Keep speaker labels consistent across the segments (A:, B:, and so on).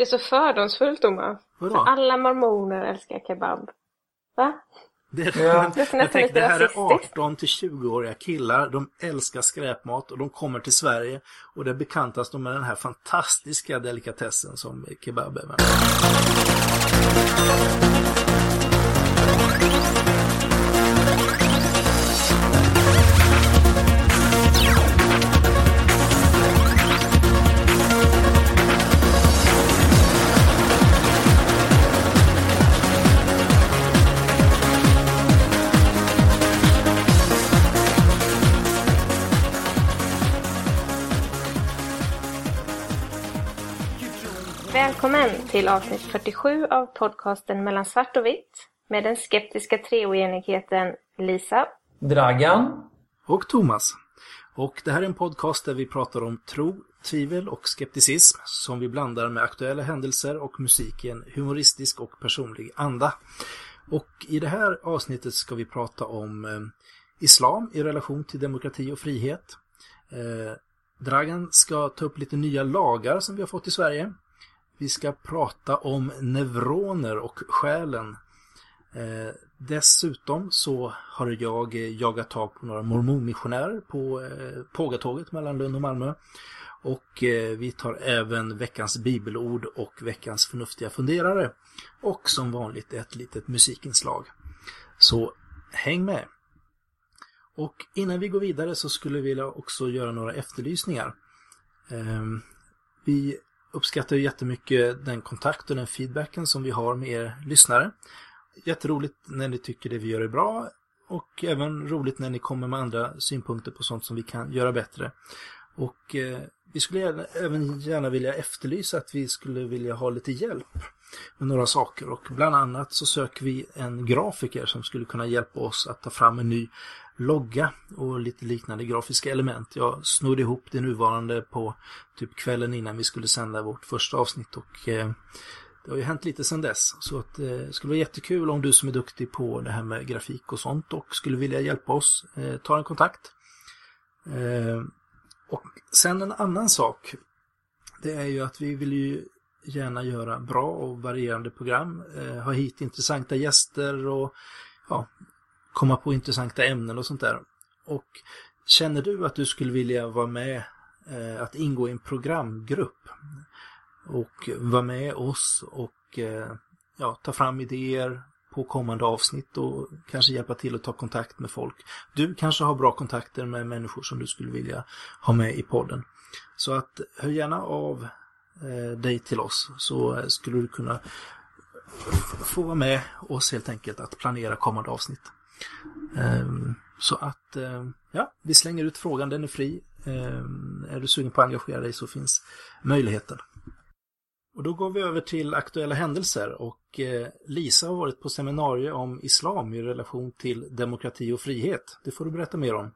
A: Det är så fördomsfullt Thomas.
B: Vadå?
A: Alla mormoner älskar kebab. Va?
B: Det, är,
C: Ja.
A: Det
B: jag tänkte, det här är
A: rasistiskt.
B: 18 till 20-åriga killar. De älskar skräpmat och de kommer till Sverige. Och det bekantas de med den här fantastiska delikatessen som kebab är.
A: Till avsnitt 47 av podcasten Mellan svart och vitt med den skeptiska treoenigheten Lisa.
C: Dragan.
B: Och Thomas. Och det här är en podcast där vi pratar om tro, tvivel och skepticism som vi blandar med aktuella händelser och musik i en humoristisk och personlig anda. Och i det här avsnittet ska vi prata om eh, islam i relation till demokrati och frihet. Eh, Dragan ska ta upp lite nya lagar som vi har fått i Sverige. Vi ska prata om neuroner och själen. Eh, dessutom så har jag jagat tag på några mormonmissionärer på eh, Pågatåget mellan Lund och Malmö. Och eh, vi tar även veckans bibelord och veckans förnuftiga funderare. Och som vanligt ett litet musikinslag. Så häng med! Och innan vi går vidare så skulle vi vilja också göra några efterlysningar. Ehm, vi uppskattar ju jättemycket den kontakt och den feedbacken som vi har med er lyssnare. Jätteroligt när ni tycker det vi gör är bra och även roligt när ni kommer med andra synpunkter på sånt som vi kan göra bättre. Och eh, vi skulle gärna, även gärna vilja efterlysa att vi skulle vilja ha lite hjälp med några saker och bland annat så söker vi en grafiker som skulle kunna hjälpa oss att ta fram en ny logga och lite liknande grafiska element. Jag snodde ihop det nuvarande på typ kvällen innan vi skulle sända vårt första avsnitt och eh, det har ju hänt lite sedan dess. Så att, eh, det skulle vara jättekul om du som är duktig på det här med grafik och sånt och skulle vilja hjälpa oss, eh, ta en kontakt. Eh, och sen en annan sak. Det är ju att vi vill ju gärna göra bra och varierande program. Eh, ha hit intressanta gäster och ja, komma på intressanta ämnen och sånt där. Och känner du att du skulle vilja vara med, eh, att ingå i en programgrupp och vara med oss och eh, ja, ta fram idéer på kommande avsnitt och kanske hjälpa till att ta kontakt med folk. Du kanske har bra kontakter med människor som du skulle vilja ha med i podden. Så att hör gärna av eh, dig till oss så skulle du kunna få vara med oss helt enkelt att planera kommande avsnitt. Ehm, så att, ehm, ja, vi slänger ut frågan, den är fri. Ehm, är du sugen på att engagera dig så finns möjligheten. Och då går vi över till aktuella händelser och eh, Lisa har varit på seminarium om islam i relation till demokrati och frihet. Det får du berätta mer om.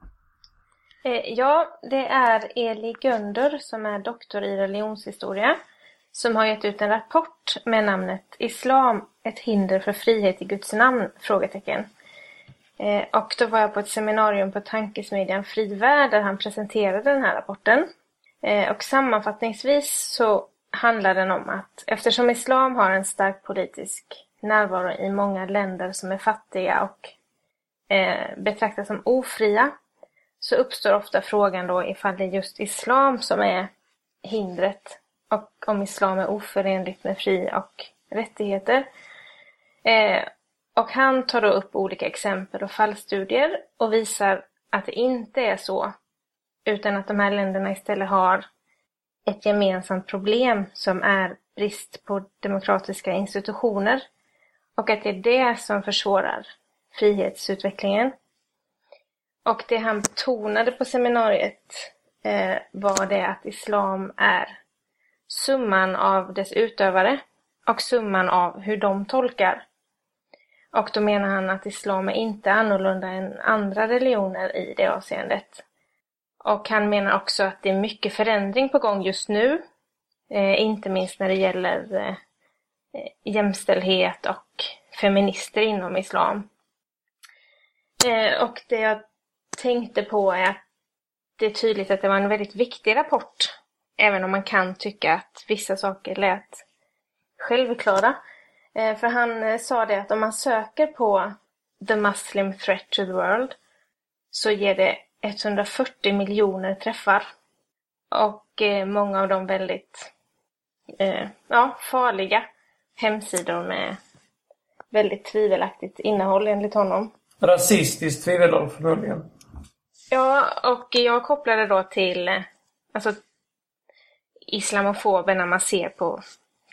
A: Eh, ja, det är Eli Gunder som är doktor i religionshistoria som har gett ut en rapport med namnet Islam, ett hinder för frihet i Guds namn? Frågetecken. Eh, och då var jag på ett seminarium på tankesmedjan Fri Värld där han presenterade den här rapporten. Eh, och sammanfattningsvis så handlar den om att eftersom islam har en stark politisk närvaro i många länder som är fattiga och eh, betraktas som ofria så uppstår ofta frågan då ifall det är just islam som är hindret och om islam är oförenligt med fri och rättigheter. Eh, och han tar då upp olika exempel och fallstudier och visar att det inte är så utan att de här länderna istället har ett gemensamt problem som är brist på demokratiska institutioner och att det är det som försvårar frihetsutvecklingen. Och det han betonade på seminariet eh, var det att islam är summan av dess utövare och summan av hur de tolkar. Och då menar han att islam är inte annorlunda än andra religioner i det avseendet. Och han menar också att det är mycket förändring på gång just nu. Eh, inte minst när det gäller eh, jämställdhet och feminister inom islam. Eh, och det jag tänkte på är att det är tydligt att det var en väldigt viktig rapport. Även om man kan tycka att vissa saker lät självklara. Eh, för han eh, sa det att om man söker på The Muslim Threat to the World så ger det 140 miljoner träffar. Och eh, många av dem väldigt ja, farliga hemsidor med väldigt tvivelaktigt innehåll enligt honom.
C: Rasistiskt tvivelaktigt förmodligen.
A: Ja, och jag kopplade då till alltså, islamofoberna man ser på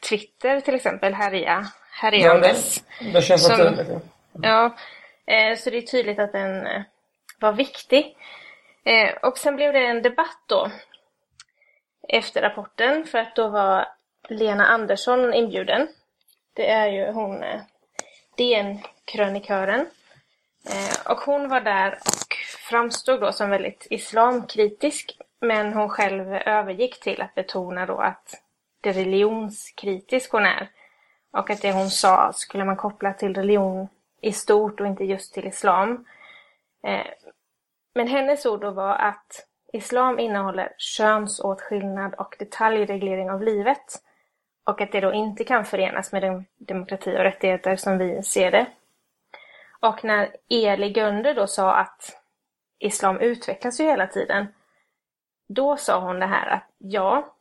A: Twitter till exempel härja, härjandes.
C: Ja, det, det känns som, naturligt. Ja,
A: ja eh, så det är tydligt att den eh, var viktig. Eh, och sen blev det en debatt då efter rapporten för att då var Lena Andersson inbjuden. Det är ju hon DN-krönikören. Och hon var där och framstod då som väldigt islamkritisk men hon själv övergick till att betona då att religionskritisk hon är. Och att det hon sa skulle man koppla till religion i stort och inte just till islam. Eh, men hennes ord då var att islam innehåller könsåtskillnad och detaljreglering av livet. Och att det då inte kan förenas med den demokrati och rättigheter som vi ser det. Och när Eli Gunde då sa att islam utvecklas ju hela tiden. Då sa hon det här att ja,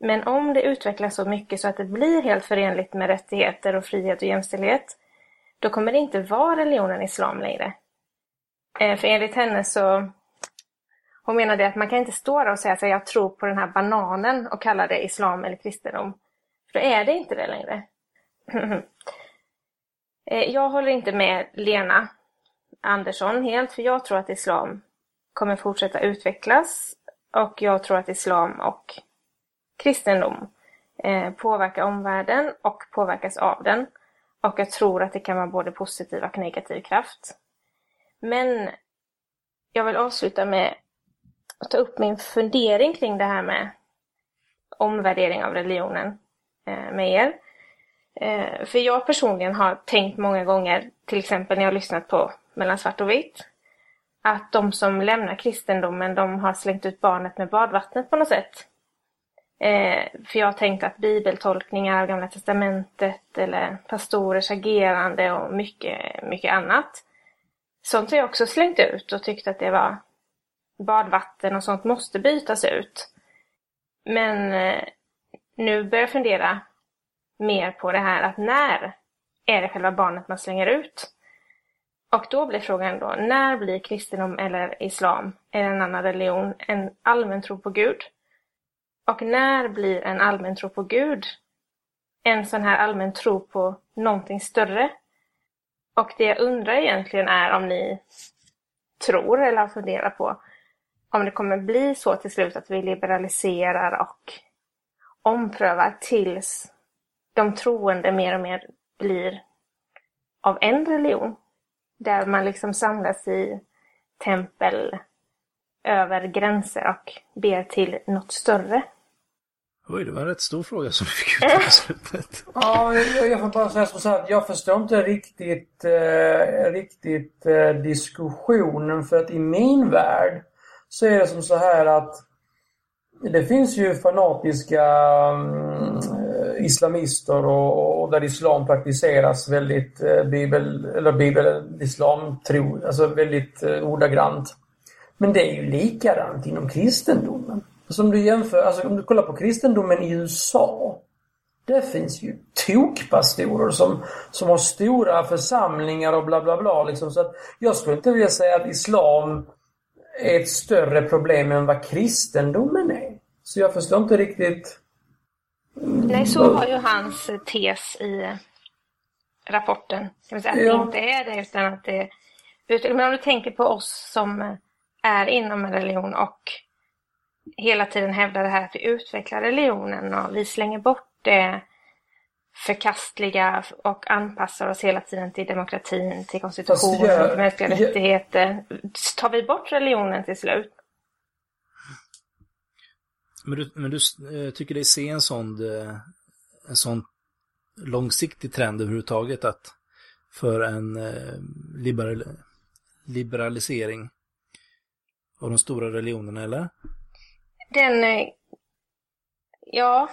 A: men om det utvecklas så mycket så att det blir helt förenligt med rättigheter och frihet och jämställdhet, då kommer det inte vara religionen islam längre. Eh, för enligt henne så, hon menade att man kan inte stå där och säga att jag tror på den här bananen och kalla det islam eller kristendom. För då är det inte det längre. Eh, jag håller inte med Lena Andersson helt, för jag tror att islam kommer fortsätta utvecklas och jag tror att islam och kristendom eh, påverkar omvärlden och påverkas av den. Och jag tror att det kan vara både positiv och negativ kraft. Men jag vill avsluta med att ta upp min fundering kring det här med omvärdering av religionen eh, med er. Eh, för jag personligen har tänkt många gånger, till exempel när jag har lyssnat på Mellan svart och vitt, att de som lämnar kristendomen, de har slängt ut barnet med badvattnet på något sätt. Eh, för jag har tänkt att bibeltolkningar av Gamla Testamentet eller pastorers agerande och mycket, mycket annat. Sånt har jag också slängt ut och tyckt att det var badvatten och sånt måste bytas ut. Men eh, nu börjar jag fundera mer på det här att när är det själva barnet man slänger ut? Och då blir frågan då, när blir kristendom eller islam eller en annan religion en allmän tro på Gud? Och när blir en allmän tro på Gud en sån här allmän tro på någonting större? Och det jag undrar egentligen är om ni tror eller har funderat på om det kommer bli så till slut att vi liberaliserar och omprövar tills de troende mer och mer blir av en religion. Där man liksom samlas i tempel över gränser och ber till något större.
B: Oj, det var en rätt stor fråga som vi fick ut på slutet.
C: ja, jag, jag får bara säga så här, jag förstår inte riktigt, eh, riktigt eh, diskussionen för att i min värld så är det som så här att det finns ju fanatiska um, islamister och, och, där islam praktiseras väldigt eh, bibel, eller bibel, islamtro, alltså väldigt eh, ordagrant. Men det är ju likadant inom kristendomen. Alltså om du jämför, alltså om du kollar på kristendomen i USA. Där finns ju tokpastorer som, som har stora församlingar och bla bla bla. Liksom. Så att jag skulle inte vilja säga att islam är ett större problem än vad kristendomen är. Så jag förstår inte riktigt...
A: Nej, så var ju hans tes i rapporten. Kan säga, att ja. det inte är det utan att det... Men om du tänker på oss som är inom en religion och hela tiden hävdar det här att vi utvecklar religionen och vi slänger bort det förkastliga och anpassar oss hela tiden till demokratin, till konstitutionen, jag, till mänskliga jag, rättigheter. Tar vi bort religionen till slut?
B: Men du, men du eh, tycker dig se en sån, eh, en sån långsiktig trend överhuvudtaget att för en eh, liberal, liberalisering av de stora religionerna, eller?
A: Den... Ja,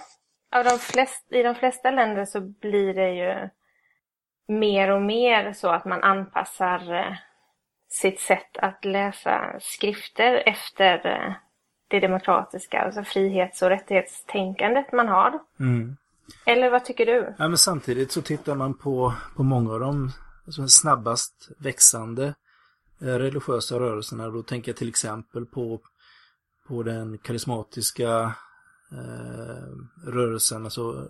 A: av de flest, I de flesta länder så blir det ju mer och mer så att man anpassar eh, sitt sätt att läsa skrifter efter eh, det demokratiska, alltså frihets och rättighetstänkandet man har.
B: Mm.
A: Eller vad tycker du?
B: Ja, men samtidigt så tittar man på, på många av de alltså, snabbast växande eh, religiösa rörelserna. Då tänker jag till exempel på, på den karismatiska eh, rörelsen, alltså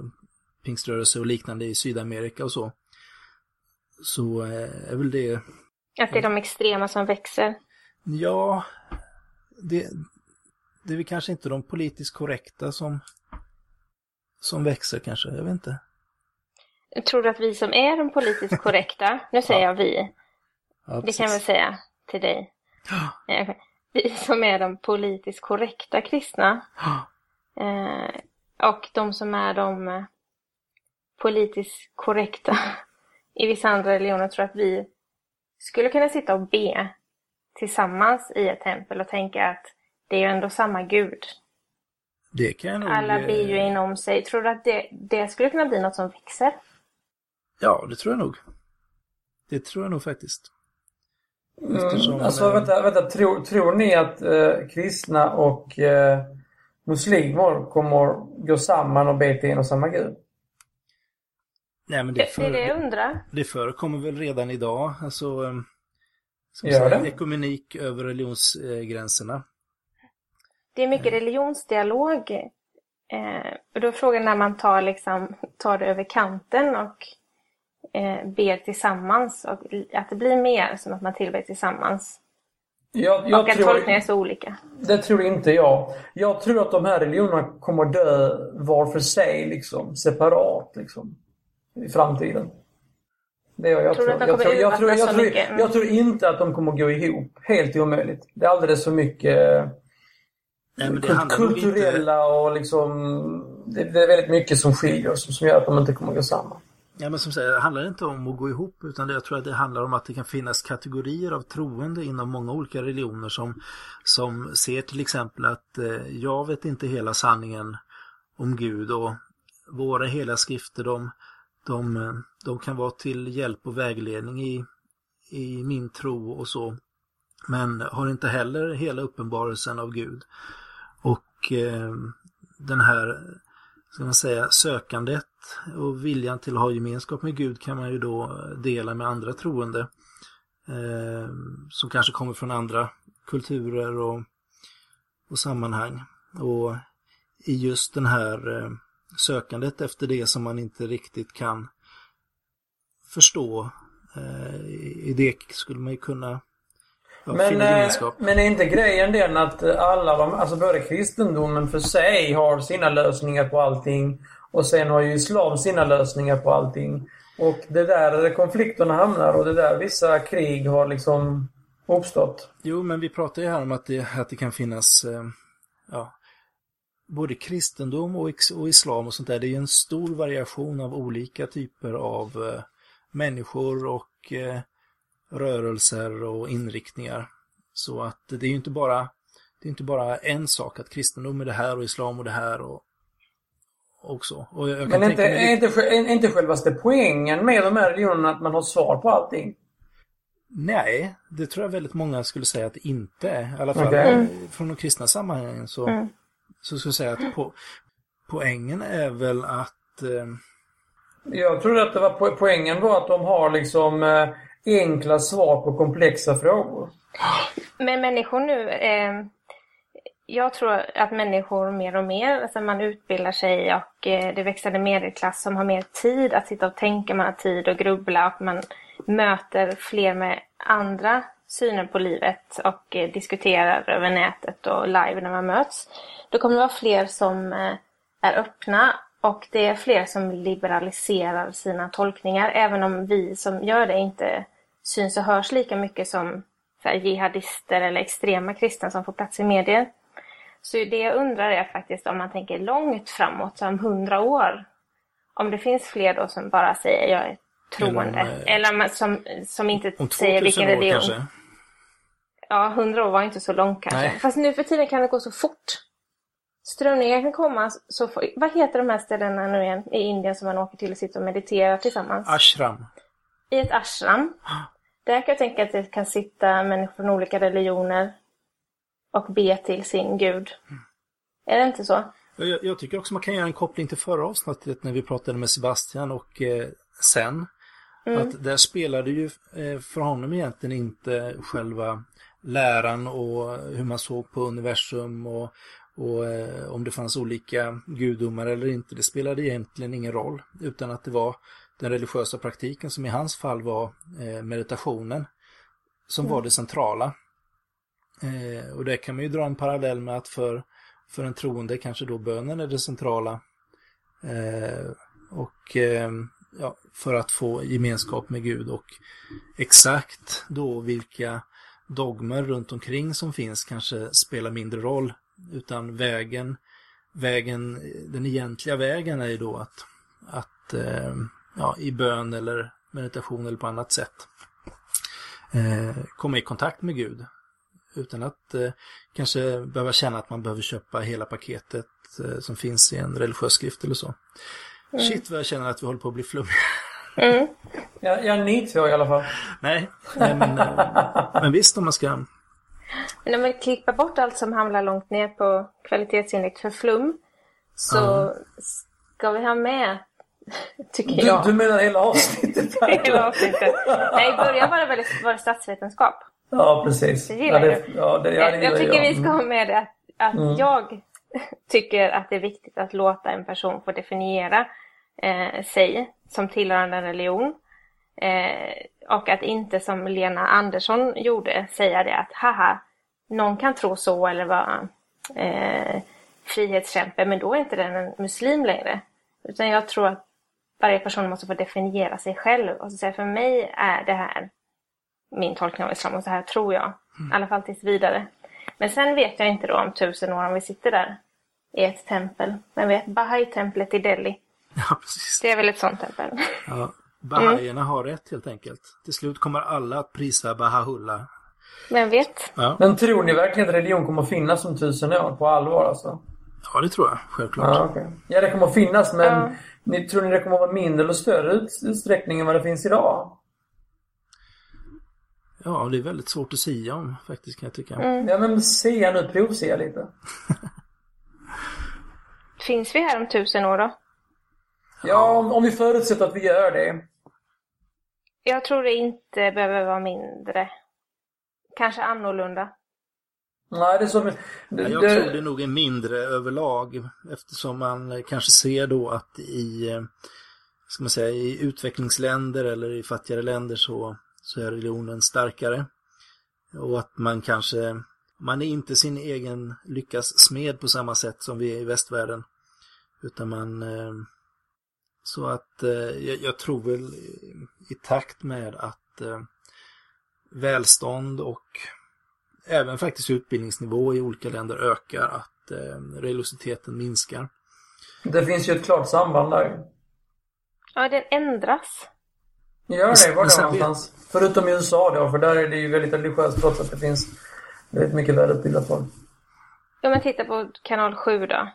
B: pingströrelse och liknande i Sydamerika och så. Så eh, är väl det...
A: Att det är de extrema som växer?
B: Ja, det, det är väl kanske inte de politiskt korrekta som, som växer kanske, jag vet inte.
A: Tror du att vi som är de politiskt korrekta, nu säger ja. jag vi, ja, det kan jag väl säga till dig. Ja. Vi som är de politiskt korrekta kristna eh, och de som är de eh, politiskt korrekta i vissa andra religioner tror att vi skulle kunna sitta och be tillsammans i ett tempel och tänka att det är ju ändå samma gud.
B: Det kan nog...
A: Alla ber ju inom sig. Tror du att det, det skulle kunna bli något som växer?
B: Ja, det tror jag nog. Det tror jag nog faktiskt.
C: Eftersom, mm, alltså vänta, vänta tror, tror ni att eh, kristna och eh, muslimer kommer gå samman och be till en och samma gud?
B: Nej, men det,
A: för, det är det jag undrar.
B: Det förekommer väl redan idag. Alltså, ehm,
C: ska Gör
B: säga, det? ekumenik över religionsgränserna.
A: Det är mycket religionsdialog. Eh, och då är frågan när man tar, liksom, tar det över kanten och eh, ber tillsammans. Och att det blir mer som att man tillber tillsammans.
C: Jag, jag
A: och att tolkningar är så olika.
C: Det tror inte jag. Jag tror att de här religionerna kommer dö var för sig, liksom, separat. Liksom i framtiden. Det är jag tror. Jag, jag, tror, jag, tror, jag, tror, jag tror inte att de kommer gå ihop. Helt omöjligt. Det är alldeles för mycket Nej, kult, kulturella inte... och liksom... Det, det, är väldigt mycket som skiljer som, som gör att de inte kommer gå samman.
B: Ja, men som säger, det handlar inte om att gå ihop utan jag tror att det handlar om att det kan finnas kategorier av troende inom många olika religioner som, som ser till exempel att eh, jag vet inte hela sanningen om Gud och våra hela skrifter de de, de kan vara till hjälp och vägledning i, i min tro och så. Men har inte heller hela uppenbarelsen av Gud. Och eh, den här, ska man säga, sökandet och viljan till att ha gemenskap med Gud kan man ju då eh, dela med andra troende. Eh, som kanske kommer från andra kulturer och, och sammanhang. Och i just den här eh, sökandet efter det som man inte riktigt kan förstå. Eh, I det skulle man ju kunna
C: men, eh. Men är inte grejen den att alla de, alltså både kristendomen för sig har sina lösningar på allting och sen har ju islam sina lösningar på allting. Och det där konflikterna hamnar och det där vissa krig har liksom uppstått.
B: Jo, men vi pratar ju här om att det, att det kan finnas eh, ja, både kristendom och, och islam och sånt där, det är en stor variation av olika typer av eh, människor och eh, rörelser och inriktningar. Så att det är ju inte bara, det är inte bara en sak att kristendom är det här och islam och det här och, och så. Och
C: jag, jag Men inte, är, inte, är inte självaste poängen med de här religionerna att man har svar på allting?
B: Nej, det tror jag väldigt många skulle säga att det inte är. I alla fall okay. mm. från de kristna sammanhangen så mm så ska jag säga att po poängen är väl att... Eh...
C: Jag trodde att det var po poängen var att de har liksom eh, enkla svar på komplexa frågor.
A: Men människor nu... Eh, jag tror att människor mer och mer, alltså man utbildar sig och eh, det växande medelklass som har mer tid att sitta och tänka, man har tid att grubbla och man möter fler med andra synen på livet och eh, diskuterar över nätet och live när man möts. Då kommer det vara fler som eh, är öppna och det är fler som liberaliserar sina tolkningar även om vi som gör det inte syns och hörs lika mycket som här, jihadister eller extrema kristna som får plats i medier. Så det jag undrar är faktiskt om man tänker långt framåt, som hundra år. Om det finns fler då som bara säger jag är troende. Eller, eh, eller som, som inte säger vilken religion. Kanske. Ja, hundra år var inte så långt kanske. Nej. Fast nu för tiden kan det gå så fort. strömningar kan komma så får, vad heter de här ställena nu igen i Indien som man åker till och sitter och mediterar tillsammans?
B: Ashram.
A: I ett ashram. Där kan jag tänka att det kan sitta människor från olika religioner och be till sin gud. Är det inte så?
B: Jag, jag, tycker också man kan göra en koppling till förra avsnittet när vi pratade med Sebastian och eh, sen. Mm. Att där spelade ju eh, för honom egentligen inte själva läran och hur man såg på universum och, och eh, om det fanns olika gudomar eller inte. Det spelade egentligen ingen roll utan att det var den religiösa praktiken som i hans fall var eh, meditationen som mm. var det centrala. Eh, och det kan man ju dra en parallell med att för, för en troende kanske då bönen är det centrala. Eh, och eh, ja, för att få gemenskap med Gud och exakt då vilka dogmer runt omkring som finns kanske spelar mindre roll. Utan vägen, vägen den egentliga vägen är ju då att, att eh, ja, i bön eller meditation eller på annat sätt eh, komma i kontakt med Gud. Utan att eh, kanske behöva känna att man behöver köpa hela paketet eh, som finns i en religiös skrift eller så. Mm. Shit vad jag känner att vi håller på att bli flummiga.
C: Mm. Ja, jag är ni två i alla fall.
B: Nej, nej men, eh, men visst om man ska...
A: Men om vi klipper bort allt som hamnar långt ner på kvalitetsindex för flum så mm. ska vi ha med Tycker
C: du,
A: jag.
C: Du menar hela avsnittet?
A: hela avsnittet. Nej, i början var det väl var det statsvetenskap.
C: Ja, precis.
A: Det gillar
C: ja, det, ja, det,
A: ja, det jag tycker jag. vi ska ha med det att, att mm. jag tycker att det är viktigt att låta en person få definiera eh, sig som tillhörande en religion. Eh, och att inte som Lena Andersson gjorde säga det att haha, någon kan tro så eller vara eh, frihetskämpe men då är inte den en muslim längre. Utan jag tror att varje person måste få definiera sig själv och säga för mig är det här min tolkning av islam och så här tror jag. Mm. I alla fall tills vidare. Men sen vet jag inte då om tusen år om vi sitter där i ett tempel. Men vet, Bahai-templet i Delhi.
B: Ja, precis.
A: Det är väl ett sånt tempel.
B: Ja, Bahaierna mm. har rätt helt enkelt. Till slut kommer alla att prisa Baha'u'llah.
A: Vem vet?
C: Ja. Men tror ni verkligen att religion kommer att finnas om tusen år på allvar alltså?
B: Ja, det tror jag. Självklart.
C: Ja, okay. ja det kommer att finnas men ja. Ni, tror ni det kommer att vara mindre eller större utsträckning än vad det finns idag?
B: Ja, det är väldigt svårt att säga om faktiskt kan jag tycka.
C: Mm. Ja, men se nu, provse lite.
A: Finns vi här om tusen år då?
C: Ja, om, om vi förutsätter att vi gör det.
A: Jag tror det inte behöver vara mindre. Kanske annorlunda.
C: Nej, det är som...
B: Det, jag tror det nog är mindre överlag eftersom man kanske ser då att i, eh, ska man säga, i utvecklingsländer eller i fattigare länder så, så är religionen starkare. Och att man kanske, man är inte sin egen lyckas smed på samma sätt som vi är i västvärlden. Utan man, eh, så att eh, jag, jag tror väl i takt med att välstånd och även faktiskt utbildningsnivå i olika länder ökar, att eh, religiositeten minskar.
C: Det finns ju ett klart samband där.
A: Ja, den ändras.
C: Gör det? Var det någonstans? Vi... Förutom i USA då, för där är det ju väldigt religiöst trots att det finns väldigt mycket välutbildat folk.
A: Ja, men titta på kanal 7 då.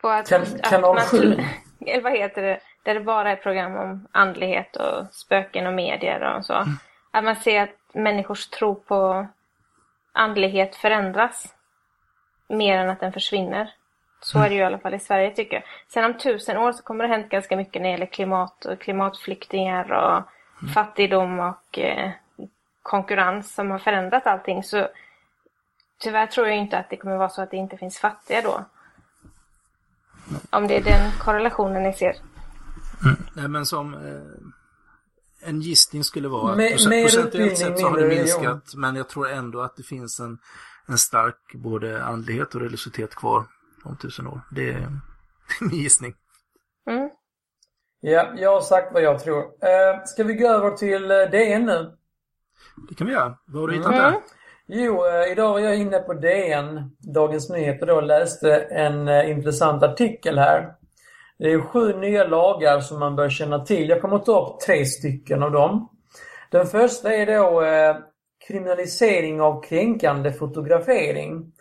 C: På att, kan, att kanal 7?
A: Eller vad heter det? Där det bara är program om andlighet och spöken och medier och så. Mm. Att man ser att människors tro på andlighet förändras mer än att den försvinner. Så är det ju i alla fall i Sverige tycker jag. Sen om tusen år så kommer det hänt ganska mycket när det gäller klimat och klimatflyktingar och mm. fattigdom och eh, konkurrens som har förändrat allting. Så tyvärr tror jag inte att det kommer vara så att det inte finns fattiga då. Om det är den korrelationen ni ser.
B: Mm. Nej men som eh en gissning skulle vara att med, procentuellt sett så har det minskat. Men jag tror ändå att det finns en, en stark både andlighet och religiositet kvar om tusen år. Det är min gissning.
A: Mm.
C: Ja, jag har sagt vad jag tror. Uh, ska vi gå över till uh, DN nu?
B: Det kan vi göra. Vad har du hittat mm. där?
C: Jo, uh, idag var jag inne på DN, Dagens Nyheter då, och läste en uh, intressant artikel här. Det är sju nya lagar som man bör känna till. Jag kommer att ta upp tre stycken av dem. Den första är då eh, kriminalisering av kränkande fotografering.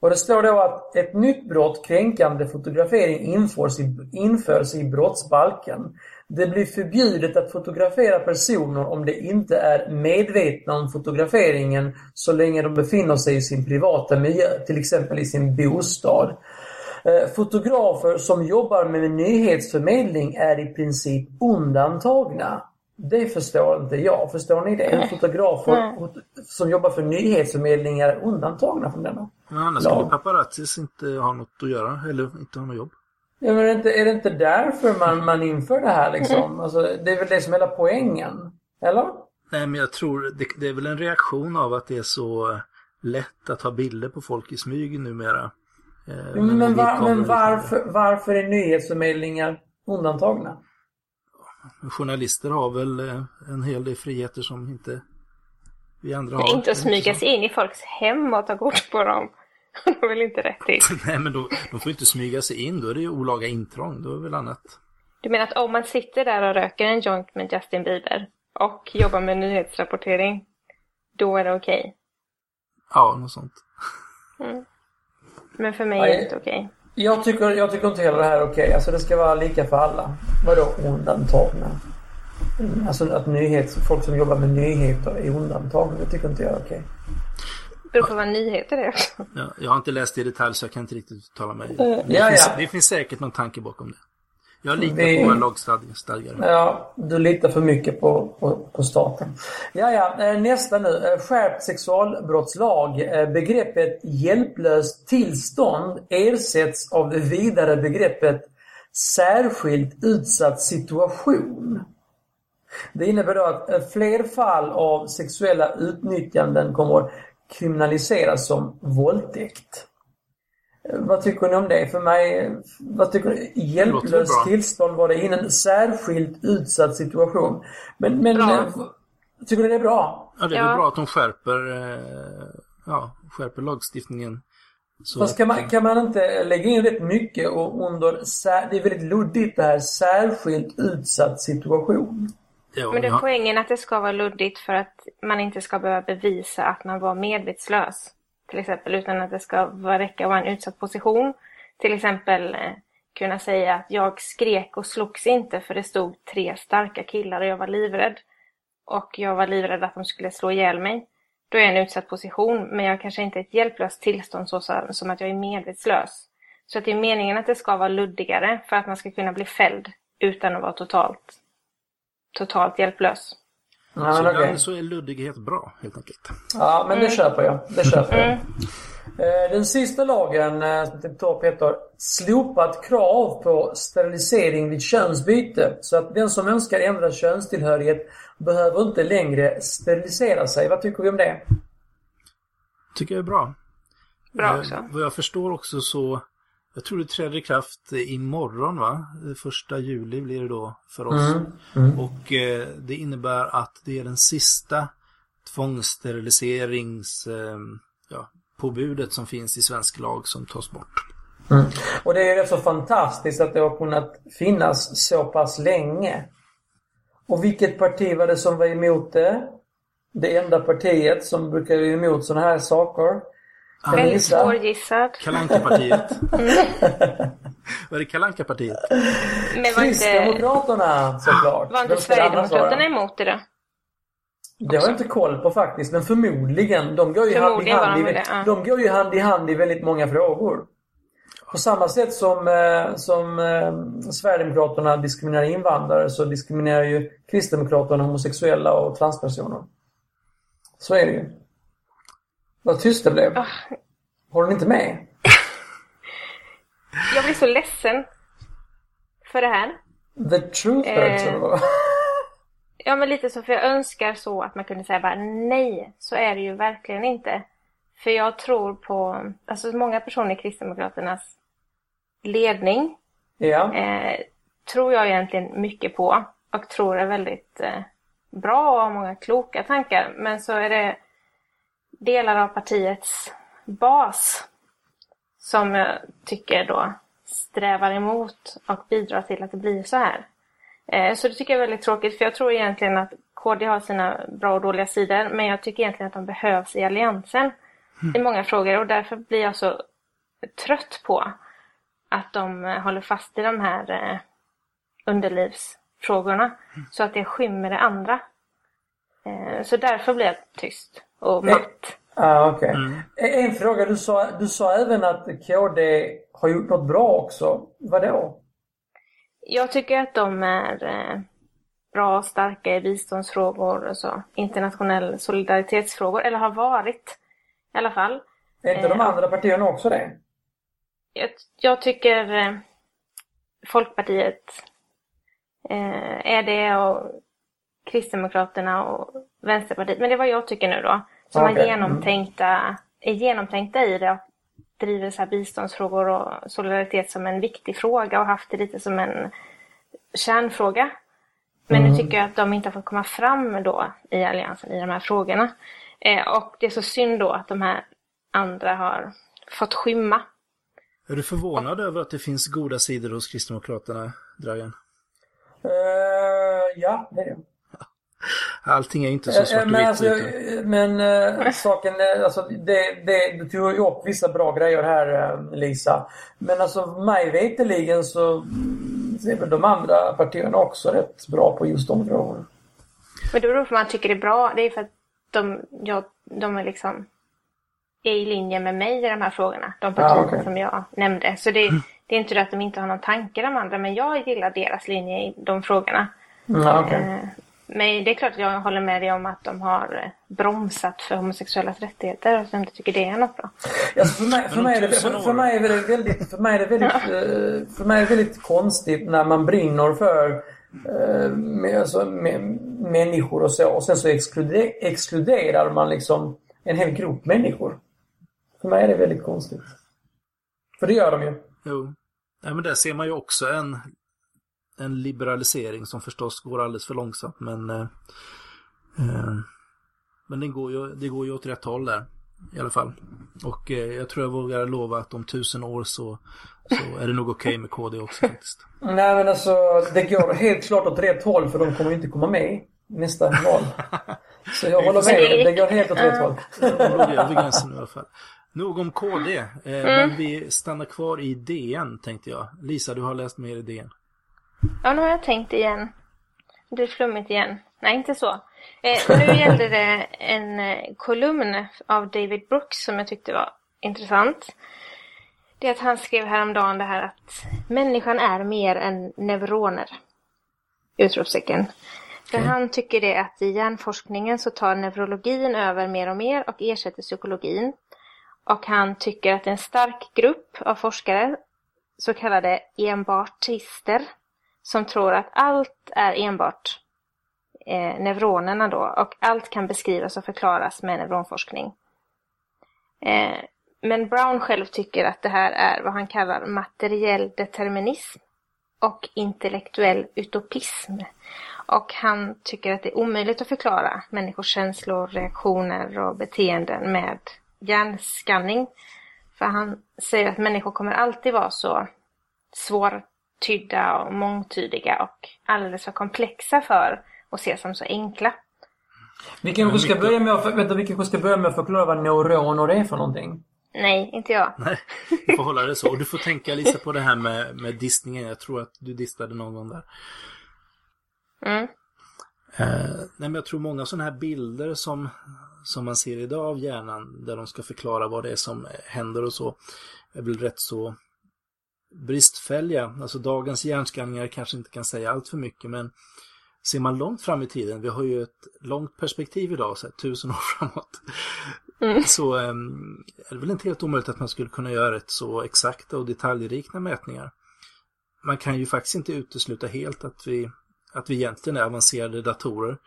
C: Och det står då att ett nytt brott, kränkande fotografering, införs i, införs i brottsbalken. Det blir förbjudet att fotografera personer om de inte är medvetna om fotograferingen så länge de befinner sig i sin privata miljö, till exempel i sin bostad. Eh, fotografer som jobbar med nyhetsförmedling är i princip undantagna. Det förstår inte jag. Förstår ni det? Fotografer som jobbar för nyhetsförmedling är undantagna från denna
B: Men annars skulle paparazzis inte ha något att göra, eller inte ha något jobb.
C: Ja, men är det inte, är det inte därför man, man inför det här liksom? Alltså, det är väl det som är hela poängen? Eller?
B: Nej, men jag tror det, det är väl en reaktion av att det är så lätt att ta bilder på folk i smyg numera. Eh,
C: Men, men, var, men varför, varför är nyhetsförmedlingar undantagna?
B: Journalister har väl eh, en hel del friheter som inte vi andra har.
A: Inte att smyga sig in i folks hem och ta kort på dem. De har väl inte rätt till.
B: Nej, men då, de får inte smyga sig in. Då är det ju olaga intrång. Då är det väl annat.
A: Du menar att om man sitter där och röker en joint med Justin Bieber och jobbar med nyhetsrapportering, då är det okej?
B: Ja, något sånt.
A: Men för mig är
C: Nej.
A: det inte okej.
C: Jag tycker, jag tycker inte heller det här är okej. Alltså det ska vara lika för alla. Vadå undantagna? Mm, Alltså att nyhets, folk som jobbar med nyheter är undantagna. Det tycker inte jag är okej.
A: Det beror på vad nyheter det är också.
B: Ja, jag har inte läst det i detalj så jag kan inte riktigt uttala mig. Det,
C: ja,
B: finns,
C: ja.
B: det finns säkert någon tanke bakom det. Jag litar
C: Vi-
B: på våra lagstadgare.
C: Ja, du litar för mycket på, på, på staten. Ja, ja, eh, nästa nu. Eh, Skärpt sexualbrottslag. Eh, Begreppet hjälplöst tillstånd ersätts av det vidare begreppet särskilt utsatt situation. Det innebär då att fler fall av sexuella utnyttjanden kommer kriminaliseras som våldtäkt. Vad tycker ni om det? För mig, vad tycker ni? Hjälplöst tillstånd var det i en särskilt utsatt situation. Men, men
A: Bra.
C: eh, tycker ni det är bra?
B: Ja, det är
A: Ja.
B: bra att de skärper, eh, ja, skärper lagstiftningen. Så
C: Fast kan man, kan man inte lägga in rätt mycket och under, det är väldigt luddigt det här, särskilt utsatt situation.
B: ja,
A: Men det är
B: ja,
A: poängen att det ska vara luddigt för att man inte ska behöva bevisa att man var medvetslös. Till exempel, utan att det ska räcka att vara en utsatt position. Till exempel eh, kunna säga att jag skrek och slogs inte för det stod tre starka killar och jag var livrädd. Och jag var livrädd att de skulle slå ihjäl mig. Då är jag i en utsatt position, men jag kanske inte är ett hjälplöst tillstånd så som som att jag är medvetslös. Så att det är meningen att det ska vara luddigare för att man ska kunna bli fälld utan att vara totalt, totalt hjälplös.
C: Ja,
B: så ibland så är luddighet bra, helt enkelt.
C: Ja, men det köper jag. Det köper jag.
A: Mm.
C: Eh, Den sista lagen eh, som jag tänkte ta upp heter Slopat krav på sterilisering vid könsbyte. Så att den som önskar ändra könstillhörighet behöver inte längre sterilisera sig. Vad tycker vi om det?
B: Tycker jag är bra.
A: Bra
B: Eh,
A: också.
B: Vad jag förstår också så, jag tror det träder i kraft imorgon va? Första juli blir det då för oss. Och eh, det innebär att det är den sista tvångssteriliserings, eh, ja, påbudet som finns i svensk lag som tas bort.
C: Och det är rätt så fantastiskt att det har kunnat finnas så pass länge. Och vilket parti var det som var emot det? Det enda partiet som brukar vara emot sådana här saker. Ni
A: Väldigt
C: gissa?
A: svårgissad.
B: Kalanka-partiet. Vad är det Kalanka-partiet?
A: Men var inte,
C: Kristdemokraterna såklart.
A: var inte Sverigedemokraterna emot det då?
C: Det har jag inte koll på faktiskt, men förmodligen. De går ju, hand i,
A: var
C: hand
A: de
C: i,
A: det, ja.
C: de går ju hand i hand i väldigt många frågor. På samma sätt som, eh, som eh, Sverigedemokraterna diskriminerar invandrare så diskriminerar ju Kristdemokraterna homosexuella och transpersoner. Så är det ju. Vad tyst det blev. Håller ni inte med?
A: Jag blir så ledsen för det här.
C: The truth
A: Eh.
C: hurts. eller vad?
A: Ja, men lite så, för jag önskar så att man kunde säga bara nej, så är det ju verkligen inte. För jag tror på, alltså många personer i Kristdemokraternas ledning
C: ja.
A: eh, tror jag egentligen mycket på och tror är väldigt eh, bra och har många kloka tankar. Men så är det delar av partiets bas som jag tycker då strävar emot och bidrar till att det blir så här. Eh, så det tycker jag är väldigt tråkigt för jag tror egentligen att KD har sina bra och dåliga sidor men jag tycker egentligen att de behövs i alliansen i många frågor och därför blir jag så trött på att de eh, håller fast i de här eh, underlivsfrågorna så att det skymmer det andra. Så därför blir jag tyst och matt.
C: Ah, okay. Mm. En fråga, du sa, du sa även att KD har gjort något bra också. Vad då?
A: Jag tycker att de är eh, bra och starka i biståndsfrågor och så. Internationell solidaritetsfrågor, eller har varit i alla fall.
C: Är inte de eh, andra partierna också det?
A: Jag, jag tycker eh, Folkpartiet är det och Kristdemokraterna och Vänsterpartiet. Men det är vad jag tycker nu då. Som okay. är genomtänkta, är genomtänkta i det och driver så här biståndsfrågor och solidaritet som en viktig fråga och haft det lite som en kärnfråga. Men mm. nu tycker jag att de inte har fått komma fram då i Alliansen i de här frågorna. Eh, och det är så synd då att de här andra har fått skymma.
B: Är du förvånad och... över att det finns goda sidor hos Kristdemokraterna, Dragan?
C: Uh, ja, det är jag.
B: Allting är inte så svart och
C: men, alltså, men äh, saken är, alltså, det, det, du tog ju upp vissa bra grejer här äh, Lisa. Men alltså mig veterligen så är väl de andra partierna också rätt bra på just de frågorna.
A: Men det beror på vad man tycker är bra. Det är för att de, ja, de är liksom är i linje med mig i de här frågorna. De partierna ah, okay. som jag nämnde. Så det, det, är inte det att de inte har någon tanke de andra. Men jag gillar deras linje i de frågorna.
C: Mm, okay.
A: Men det är klart att jag håller med dig om att de har eh, bromsat för homosexuellas rättigheter och jag inte tycker det är något bra.
C: Alltså för, mig, för, mig är det, för, för mig är det väldigt, för mig är det väldigt, för mig är det väldigt konstigt när man brinner för eh, med, alltså, med människor och så och sen så exkluder, exkluderar man liksom en hel grupp människor. För mig är det väldigt konstigt. För det gör de ju.
B: Jo. Ja, men där ser man ju också en en liberalisering som förstås går alldeles för långsamt men eh, eh, men det går, ju, det går ju åt rätt håll där i alla fall. Och eh, jag tror jag vågar lova att om tusen år så, så är det nog okej okay med KD också faktiskt.
C: Nej men alltså det går helt klart åt rätt håll för de kommer ju inte komma med nästa val. Så jag håller med, det går helt åt rätt håll.
B: De låg över gränsen i alla fall. Nog om KD, eh, mm. men vi stannar kvar i DN tänkte jag. Lisa, du har läst mer i DN.
A: Ja, nu har jag tänkt igen. Det är flummigt igen. Nej, inte så. Eh, nu gällde det en eh, kolumn av David Brooks som jag tyckte var intressant. Det är att han skrev häromdagen det här att människan är mer än neuroner. Utropstecken. För okay. han tycker det att i hjärnforskningen så tar neurologin över mer och mer och ersätter psykologin. Och han tycker att en stark grupp av forskare, så kallade enbartister, som tror att allt är enbart eh, neuronerna då och allt kan beskrivas och förklaras med neuronforskning. Eh, men Brown själv tycker att det här är vad han kallar materiell determinism och intellektuell utopism. Och han tycker att det är omöjligt att förklara människors känslor, reaktioner och beteenden med hjärnskanning. För han säger att människor kommer alltid vara så svår tydda och mångtydiga och alldeles för komplexa för att ses som så enkla.
C: Vi kanske ska, börja med att, vänta, vi kanske ska börja med att förklara vad neuroner är för någonting.
A: Nej, inte jag.
B: Nej, du får hålla det så. Och du får tänka lite på det här med, med distningen. Jag tror att du distade någon gång där.
A: Mm.
B: Eh, nej, men jag tror många sådana här bilder som, som man ser idag av hjärnan där de ska förklara vad det är som händer och så är väl rätt så bristfälliga. Alltså dagens hjärnskanningar kanske inte kan säga allt för mycket men ser man långt fram i tiden, vi har ju ett långt perspektiv idag, så här, tusen år framåt, mm. så um, är det väl inte helt omöjligt att man skulle kunna göra ett så exakta och detaljrika mätningar. Man kan ju faktiskt inte utesluta helt att vi, att vi egentligen är avancerade datorer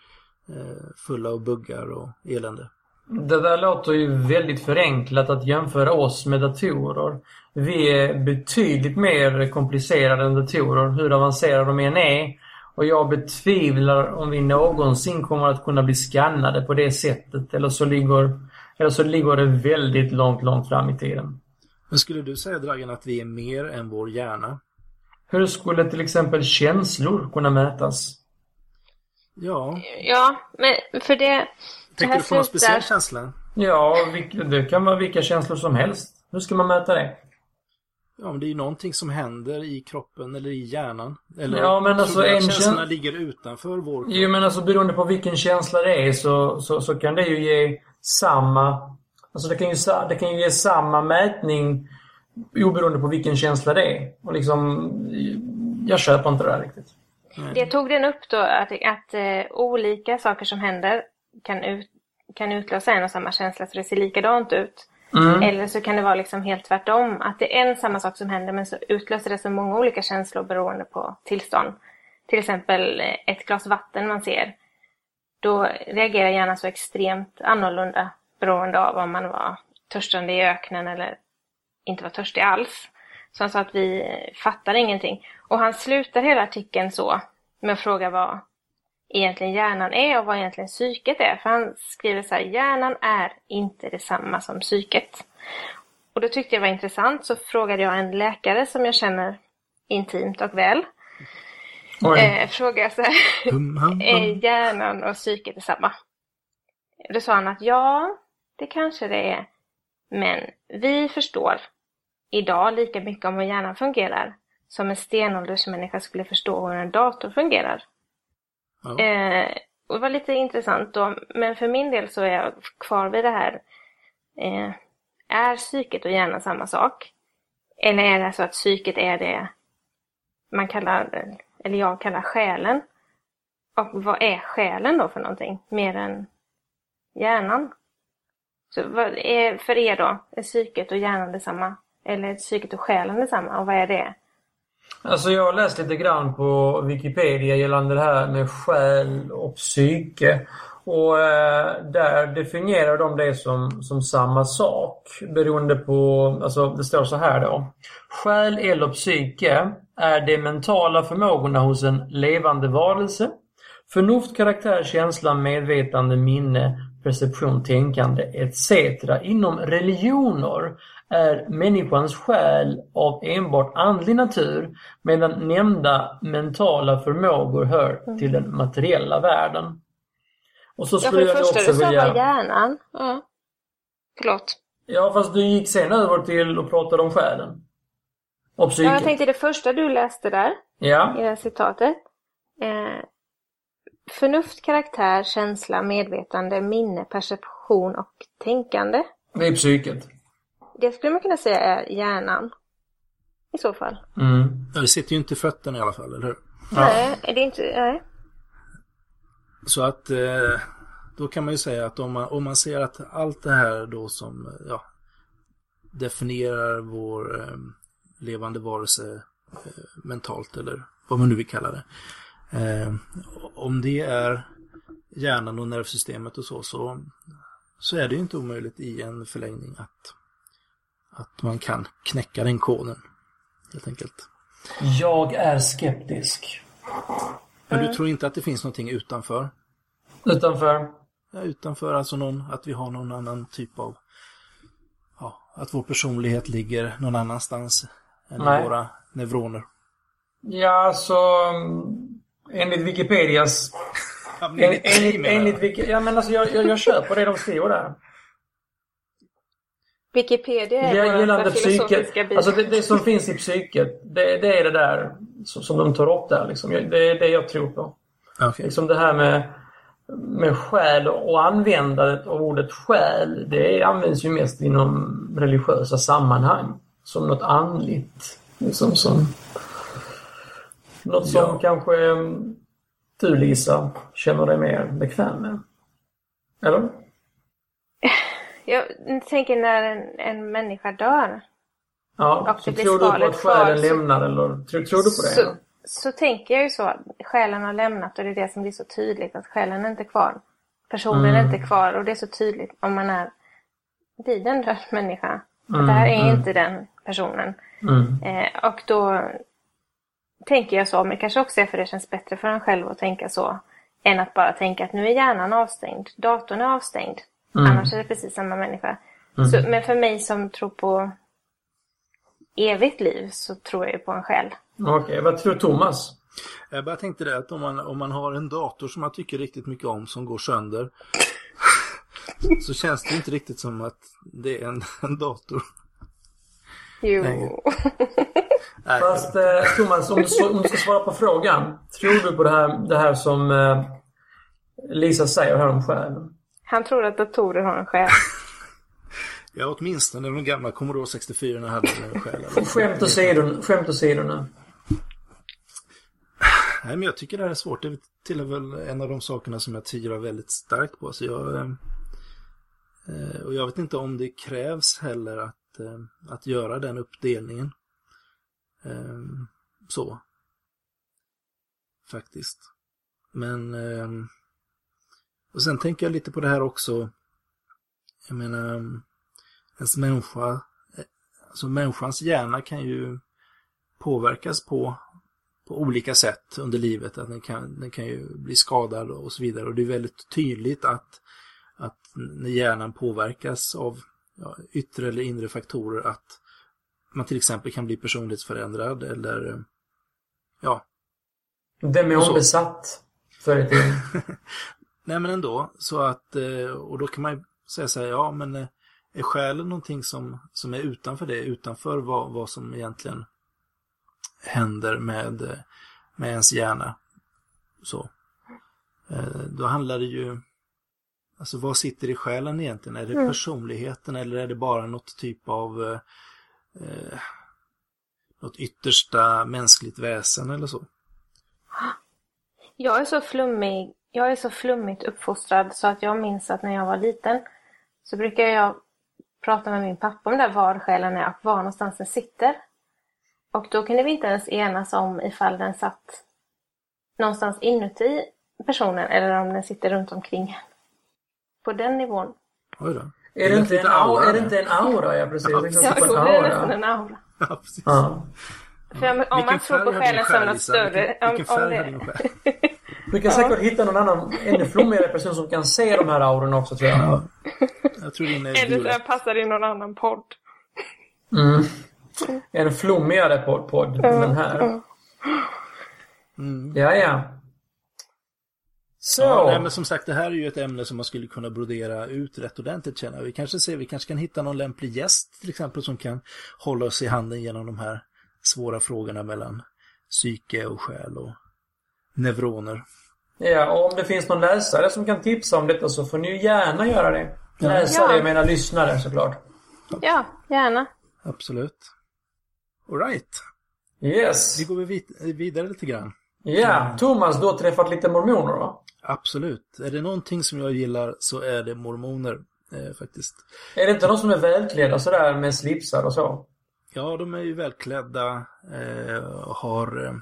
B: eh, fulla av buggar och elände.
C: Det där låter ju väldigt förenklat att jämföra oss med datorer. Vi är betydligt mer komplicerade än datorer, hur avancerade de än är. Och jag betvivlar om vi någonsin kommer att kunna bli skannade på det sättet. Eller så ligger, eller så ligger det väldigt långt, långt fram i tiden.
B: Men skulle du säga, Dragan, att vi är mer än vår hjärna?
C: Hur skulle till exempel känslor kunna mätas?
B: Ja.
A: Ja, men för det...
B: Tänker du på någon speciell känsla?
C: Ja, det kan vara vilka känslor som helst. Hur ska man mäta det?
B: Ja, men det är ju någonting som händer i kroppen eller i hjärnan. Eller
C: Ja, men alltså
B: tror du
C: en
B: att känslorna
C: käns-
B: ligger utanför vår kropp?
C: Jo men alltså beroende på vilken känsla det är så, så, så kan det ju ge samma... Alltså det kan ju, det kan ju ge samma mätning oberoende på vilken känsla det är. Och liksom... Jag köper inte det där riktigt.
A: Det tog den upp då att, att eh, olika saker som händer kan, ut, kan utlösa en och samma känsla så det ser likadant ut.
C: Mm.
A: Eller så kan det vara liksom helt tvärtom. Att det är en samma sak som händer men så utlöser det så många olika känslor beroende på tillstånd. Till exempel eh, ett glas vatten man ser. Då reagerar hjärnan så extremt annorlunda beroende av om man var törstande i öknen eller inte var törstig alls. Så han sa att vi fattar ingenting. Och han slutar hela artikeln så med att fråga vad egentligen hjärnan är och vad egentligen psyket är. För han skriver så här, hjärnan är inte detsamma som psyket. Och då tyckte jag det var intressant så frågade jag en läkare som jag känner intimt och väl. Eh, frågade jag så här, är hjärnan och psyket detsamma? Då sa han att ja, det kanske det är. Men vi förstår idag lika mycket om hur hjärnan fungerar som en stenåldersmänniska skulle förstå hur en dator fungerar.
B: Ja.
A: Eh, och det var lite intressant då, men för min del så är jag kvar vid det här. Eh, är psyket och hjärnan samma sak? Eller är det så att psyket är det man kallar, eller jag kallar själen? Och vad är själen då för någonting? Mer än hjärnan? Så vad är för er då? Är psyket och hjärnan detsamma? Eller är psyket och själen detsamma? Och vad är det?
C: Alltså jag har läst lite grann på Wikipedia gällande det här med själ och psyke. Och eh, där definierar de det som, som samma sak beroende på, alltså det står så här då. Själ eller psyke är de mentala förmågorna hos en levande varelse. Förnuft, karaktär, känsla, medvetande, minne, perception, tänkande etc. Inom religioner är människans själ av enbart andlig natur medan nämnda mentala förmågor hör till den materiella världen. Och så
A: Ja, för
C: skulle
A: det
C: jag
A: första
C: också
A: du sa
C: vilja...
A: var hjärnan. Ja. Förlåt.
C: Ja, fast du gick sen över till att prata om själen. Och psyket.
A: Ja, jag tänkte det första du läste där,
C: Ja.
A: i det här citatet. Eh, förnuft, karaktär, känsla, medvetande, minne, perception och tänkande.
C: det är psyket.
A: Det skulle man kunna säga är hjärnan. I så fall.
C: Mm.
B: Ja, det sitter ju inte i fötterna i alla fall, eller hur?
C: Ja.
A: Nej, är det inte... Nej.
B: Så att eh, då kan man ju säga att om man, om man ser att allt det här då som eh, ja, definierar vår eh, levande varelse eh, mentalt eller vad man nu vill kalla det. Eh, om det är hjärnan och nervsystemet och så, så, så är det ju inte omöjligt i en förlängning att, att man kan knäcka den koden. Helt enkelt.
C: Jag är skeptisk.
B: Men
A: Mm.
B: du tror inte att det finns någonting utanför?
C: Utanför?
B: Ja, utanför alltså någon, att vi har någon annan typ av, ja, att vår personlighet ligger någon annanstans än
C: Nej.
B: våra neuroner.
C: Ja, så mm, enligt Wikipedias... En, enligt, enligt Wiki, ja, men alltså jag, jag, jag köper det de skriver där.
A: Wikipedia är
C: Ja, gällande
A: filosofiska
C: psyket. Alltså det, det som finns i psyket, det, det är det där som, som de tar upp där. Liksom. Det är det jag tror på.
B: Okej.
C: Liksom det här med, med själ och användandet av ordet själ, det används ju mest inom religiösa sammanhang. Som något andligt. Liksom som, något som
B: Ja.
C: kanske du Lisa känner dig mer bekväm med. Eller?
A: Jag tänker när en, en människa dör.
C: Ja,
A: Och
C: så
A: det blir
C: tror du på att själen
A: kvar, så-
C: lämnar eller tror, tror du på det?
A: Så, så tänker jag ju så. Själen har lämnat och det är det som blir så tydligt. Att själen är inte kvar. Personen är
C: Mm.
A: inte kvar och det är så tydligt om man är vid en död människa. Att
C: Mm,
A: det här är
C: mm.
A: inte den personen.
C: Mm.
A: Eh, och då tänker jag så, men kanske också är för det känns bättre för en själv att tänka så. Än att bara tänka att nu är hjärnan avstängd, datorn är avstängd.
C: Mm.
A: Annars är det precis samma människa. Så, men för mig som tror på evigt liv så tror jag ju på en själ.
C: Okej, vad tror Thomas?
B: Jag bara tänkte det att om man, om man har en dator som man tycker riktigt mycket om som går sönder så känns det inte riktigt som att det är en, en dator.
A: Jo.
B: Nej.
C: Fast eh, Thomas, om du, om du ska svara på frågan. Tror du på det här, det här som eh, Lisa säger här om själen?
A: Han tror att datorer har en själ.
B: Ja, åtminstone de gamla Commodore 64 hade en själ.
C: Skämt åsido, skämt nu.
B: Nej, men jag tycker det här är svårt. Det tillhör väl en av de sakerna som jag tvivlar väldigt starkt på. Så jag, eh, och jag vet inte om det krävs heller att, eh, att göra den uppdelningen. Eh, så. Faktiskt. Men... Och sen tänker jag lite på det här också. Jag menar, ens människa, eh, alltså människans hjärna kan ju påverkas på, på olika sätt under livet. Att den kan, den kan ju bli skadad och så vidare. Och det är väldigt tydligt att, att när hjärnan påverkas av ja, yttre eller inre faktorer att man till exempel kan bli personlighetsförändrad eller ja.
C: Demonbesatt förr i tiden.
B: Nej men ändå, så att, eh, och då kan man ju säga så här, ja men eh, är själen någonting som, som är utanför det, utanför vad, vad som egentligen händer med, eh, med ens hjärna? Så. Då handlar det ju, alltså vad sitter i själen egentligen? Är det mm. personligheten eller är det bara något typ av eh, något yttersta mänskligt väsen eller så?
A: Jag är så flummig jag är så flummigt uppfostrad så att jag minns att när jag var liten så brukar jag prata med min pappa om där var själen är och var någonstans den sitter. Och då kunde vi inte ens enas om ifall den satt någonstans inuti personen eller om den sitter runt omkring På den nivån.
B: Oj då.
C: Är det, inte en aura? Är det inte en aura? Ja, precis. Ja,
A: ja
C: det
A: är nästan en aura. Ja, precis. Ja. För om, om man tror på själen som något större.
B: Vilken, vilken färg har din själ?
C: Du kan säkert hitta någon annan ännu flummigare person som kan se de här aurorna också tror jag. Ja.
B: Jag tror din är
A: Eller så jag passar i någon annan podd.
C: Mm. En flummigare podd, podd än den här. Mm. Ja, ja.
B: Så. Ja, nej, men som sagt, det här är ju ett ämne som man skulle kunna brodera ut rätt ordentligt känner jag. Vi kanske ser, vi kanske kan hitta någon lämplig gäst till exempel som kan hålla oss i handen genom de här svåra frågorna mellan psyke och själ och neuroner.
C: Ja, och om det finns någon läsare som kan tipsa om detta så får ni ju gärna göra det. Läsare, ja. jag menar lyssnare såklart.
A: Ja, gärna.
B: Absolut. Alright.
C: Yes.
B: Vi går vidare lite grann.
C: Ja, Thomas, du har träffat lite mormoner va?
B: Absolut. Är det någonting som jag gillar så är det mormoner eh, faktiskt.
C: Är det inte de som är välklädda sådär med slipsar och så?
B: Ja, de är ju välklädda. Eh, har eh,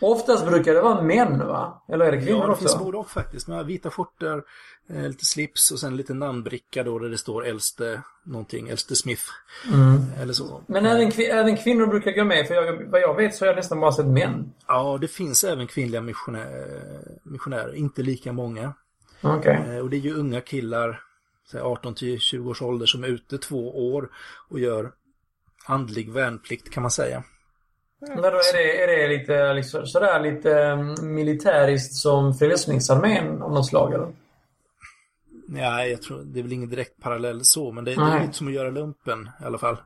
C: Oftast brukar det vara män va? Eller är det kvinnor
B: också? Ja, det finns både och faktiskt. Med vita skjortor, eh, lite slips och sen lite namnbricka då där det står äldste någonting, äldste Smith. Mm. Eller så.
C: Men även, även kvinnor brukar gå med för jag, vad jag vet så har jag nästan bara sett män.
B: Ja, det finns även kvinnliga missionärer, missionärer inte lika många.
C: Okay.
B: Och det är ju unga killar, 18 till 20 års ålder som är ute två år och gör andlig värnplikt kan man säga.
C: Mm. Men då är det, är det lite liksom, sådär lite mm, militäriskt som Frälsningsarmén av något slag eller?
B: Nej, jag tror det är väl ingen direkt parallell så, men det, det är lite som att göra lumpen i alla fall.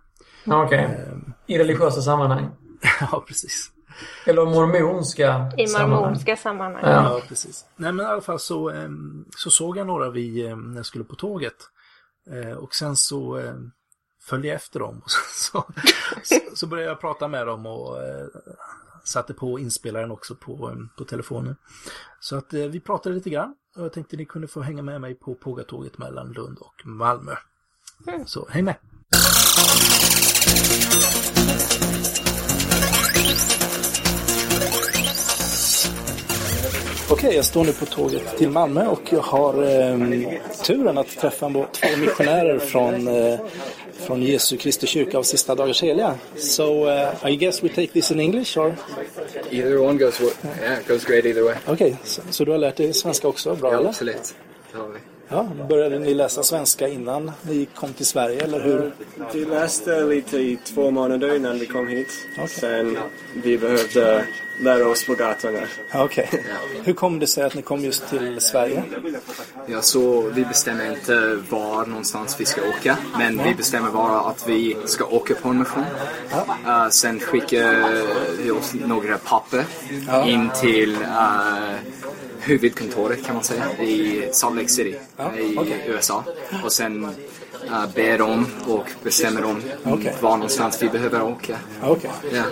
C: Okej. Okay. Ehm. I religiösa sammanhang?
B: ja, precis.
C: Eller mormonska
A: I mormonska sammanhang.
B: Ja. ja. precis. Nej, men i alla fall så, ehm, så såg jag några vi, ehm, när jag skulle på tåget. Och sen så följde efter dem. Så, så, så, började jag prata med dem och eh, satte på inspelaren också på, eh, på telefonen. Så att eh, vi pratade lite grann och jag tänkte ni kunde få hänga med mig på Pågatåget mellan Lund och Malmö. Mm. Så häng med! Okej, jag står nu på tåget till Malmö och jag har eh, turen att träffa två missionärer från, eh, från Jesu Kristi kyrka av sista dagars heliga. So uh, I guess we take this in English or?
D: Either one goes, yeah, goes great either way.
B: Okej, okay, så, så, du har lärt dig svenska också? Bra
D: ja,
B: eller?
D: absolut.
B: Ja, började ni läsa svenska innan ni kom till Sverige eller hur?
D: Vi läste lite i två månader innan vi kom hit.
B: Okej.
D: Sen vi behövde lära oss på gatorna.
B: Ja, Okej. Hur kom det sig att ni kom just till Sverige?
E: Ja, så vi bestämmer inte var någonstans vi ska åka, men vi bestämmer bara att vi ska åka på en mission. Uh, sen skickar vi oss några papper in till uh, huvudkontoret kan man säga i Salt Lake City i USA. Och sen uh, ber dem och bestämmer dem
B: Okej.
E: var någonstans vi behöver åka.
B: Ja, Okej.
E: Ja.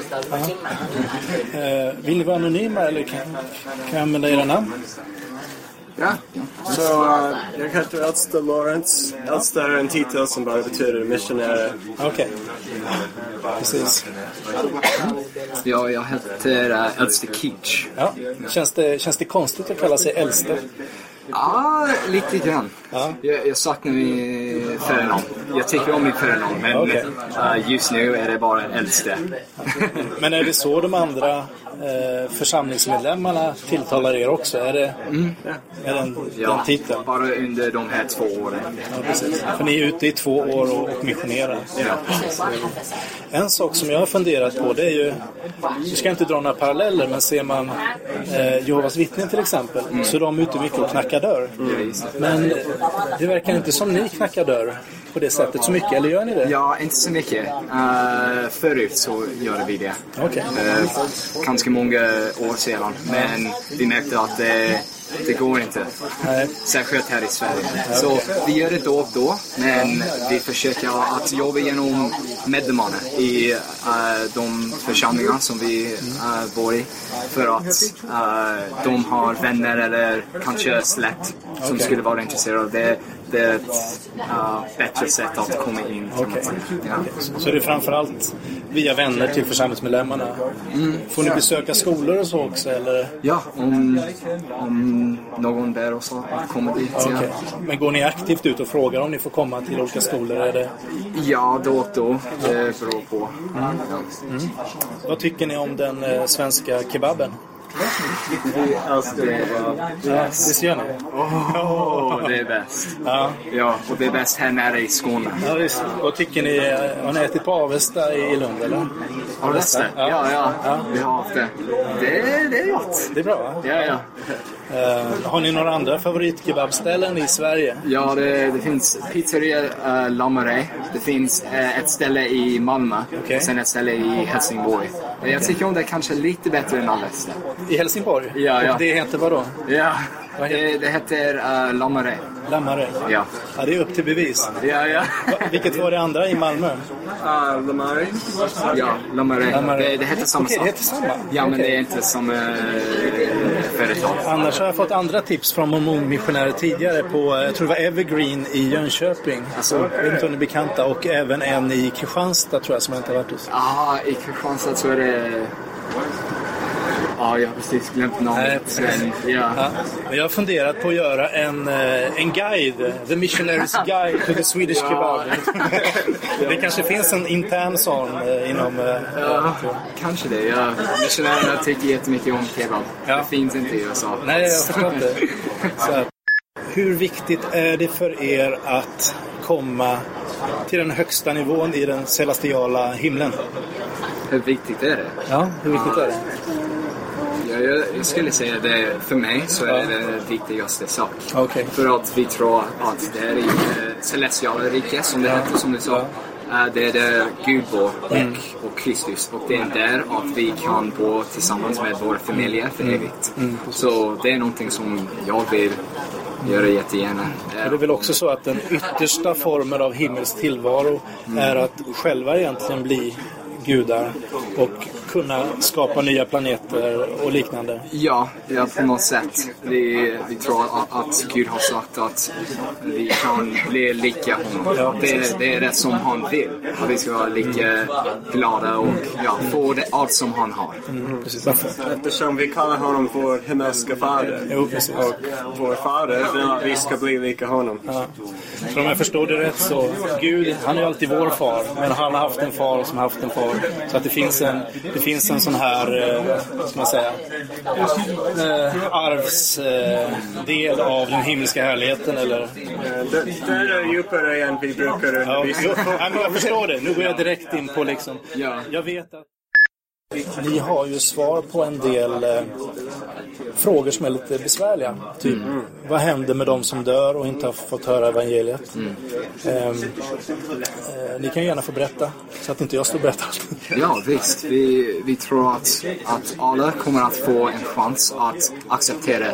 B: Eh, vill ni vara anonyma eller kan, kan jag använda era namn?
E: Ja.
D: Så uh, jag heter Elsta Lawrence. Elsta är en titel som bara betyder missionär.
B: Okej. Precis.
E: Ja, jag heter uh, Elster Keach.
B: Ja. Känns, det, känns det konstigt att kalla sig äldste?
E: Ja, lite grann.
B: Ja.
E: Jag, jag saknar min förnamn. Jag tycker om mitt förnamn, men
B: Okej.
E: eh, just nu är det bara en äldste.
B: Men är det så de andra eh, församlingsmedlemmarna tilltalar er också? Är det, är den, den
E: ja,
B: titeln?
E: bara under de här två åren.
B: Ja, precis. För ni är ute i två år och, och missionerar. En sak som jag har funderat på det är ju, vi ska inte dra några paralleller, men ser man eh, Jehovas vittnen till exempel så är de ute mycket och knackar dörr. Men det verkar inte som ni knackar dörr på det sättet så mycket, eller gör ni det?
E: Ja, inte så mycket. Uh, förut så gjorde vi det.
B: Okej.
E: Eh, ganska många år sedan. Men vi märkte att det, det går inte.
B: Nej.
E: Särskilt här i Sverige. Så vi gör det då och då, men vi försöker att jobba genom medlemmarna i eh, de församlingar som vi uh, bor i. För att eh, de har vänner eller kanske släkt som skulle vara intresserade av det. Det är ett eh, bättre sätt att komma in säga. Ja.
B: Så det är framförallt via vänner till församlingsmedlemmarna? Får ni besöka skolor och så också? Eller?
E: Ja, om, om någon ber oss att komma dit. Ja,
B: Okej. Men går ni aktivt ut och frågar om ni får komma till olika skolor? Är det...
E: ja då och då. Det beror på. Ja.
B: Vad tycker ni om den eh, svenska kebaben?
E: Det,
B: Ja, visst gör ni?
E: Åh, det är bäst.
B: Ja.
E: Ja, och det är bäst här nere i Skåne.
B: Ja, visst. Vad tycker ni? eh, Har ni ätit på Avesta i Lund eller?
E: Avesta?
B: Ja.
E: Ja, ja,
B: Ja.
E: Vi har haft det. Det, det är gott.
B: Det är bra va?
E: Ja, ja.
B: Eh, har ni några andra favoritkebabställen i Sverige?
E: Ja, det, det finns pizzeria uh, Lammare. Det finns eh, ett ställe i Malmö.
B: Okej.
E: Sen ett ställe i Helsingborg. Men Jag tycker om det kanske lite bättre än Avesta.
B: I Helsingborg?
E: Ja, ja.
B: Och det heter vad då?
E: Ja,
B: Vad heter-
E: det, det heter uh, Lammare.
B: Lammare?
E: Ja.
B: Ja, det är upp till bevis.
E: Ja, ja.
B: Vilket var det andra i Malmö?
D: Uh, Lamari.
E: Ja, Lammare.
B: Lammare.
E: Det, det heter samma
B: Okej,
E: sak.
B: det heter samma.
E: Ja, men
B: Okej.
E: det är inte som uh, företag.
B: Annars har jag fått andra tips från mormonmissionärer tidigare på, eh, jag tror det var Evergreen i Jönköping.
E: Alltså.
B: Jag vet inte om ni är bekanta. Och även en i Kristianstad tror jag som jag inte har varit hos.
E: Ja, i Kristianstad så är det... Ja, jag har precis glömt namnet. Men, ja.
B: Ja, jag har funderat på att göra en, eh, en guide, The Missionaries Guide to the Swedish Kebab. det kanske finns en intern sån eh, inom... eh,
E: Ja, kanske det. Ja. Missionärerna tycker jättemycket om kebab.
B: Ja.
E: Det finns inte i USA.
B: Nej, jag förstår inte. Så. Hur viktigt är det för er att komma till den högsta nivån i den celestiala himlen?
E: Hur viktigt är det?
B: Ja, hur viktigt är det?
E: Ja, jag, jag skulle säga det för mig så är det den viktigaste sak.
B: Okej.
E: För att vi tror att det är i det celestiala riket som det heter, som du sa. Eh, Det är där Gud bor och,
B: Mm.
E: och Kristus. Och det är där att vi kan bo tillsammans med våra familjer för
B: Mm.
E: evigt. Så det är någonting som jag vill göra jättegärna. Eh,
B: det är väl också så att den yttersta formen av himmelsk tillvaro är att själva egentligen bli gudar och kunna skapa nya planeter och liknande.
E: Ja, ja, på något sätt. Vi, vi tror att, att Gud har sagt att vi kan bli lika honom. Det, det är det som han vill. Att vi ska vara lika glada och ja, få det, allt som han har.
B: Precis. Varför?
D: Eftersom vi kallar honom vår himmelska fader.
B: Jo, precis.
D: Och vår fader vill att vi ska bli lika honom.
B: Ja. För om jag förstår det rätt så, Gud, han är alltid vår far, men han har haft en far som har haft en far. Så att det finns en, det finns en sån här, eh, ska man säga, eh, arvsdel av den himmelska härligheten eller?
D: Eh, Det, det är djupare än vi brukar undervisa
B: ja, jag förstår det. Nu går jag direkt in på liksom,
E: Ja.
B: jag vet att ni har ju svar på en del eh, frågor som är lite besvärliga. Typ, vad händer med de som dör och inte har fått höra evangeliet? Ehm, eh, ni kan gärna få berätta, så att inte jag står och berättar allt.
E: Ja, visst. Vi, vi tror att, att alla kommer att få en chans att acceptera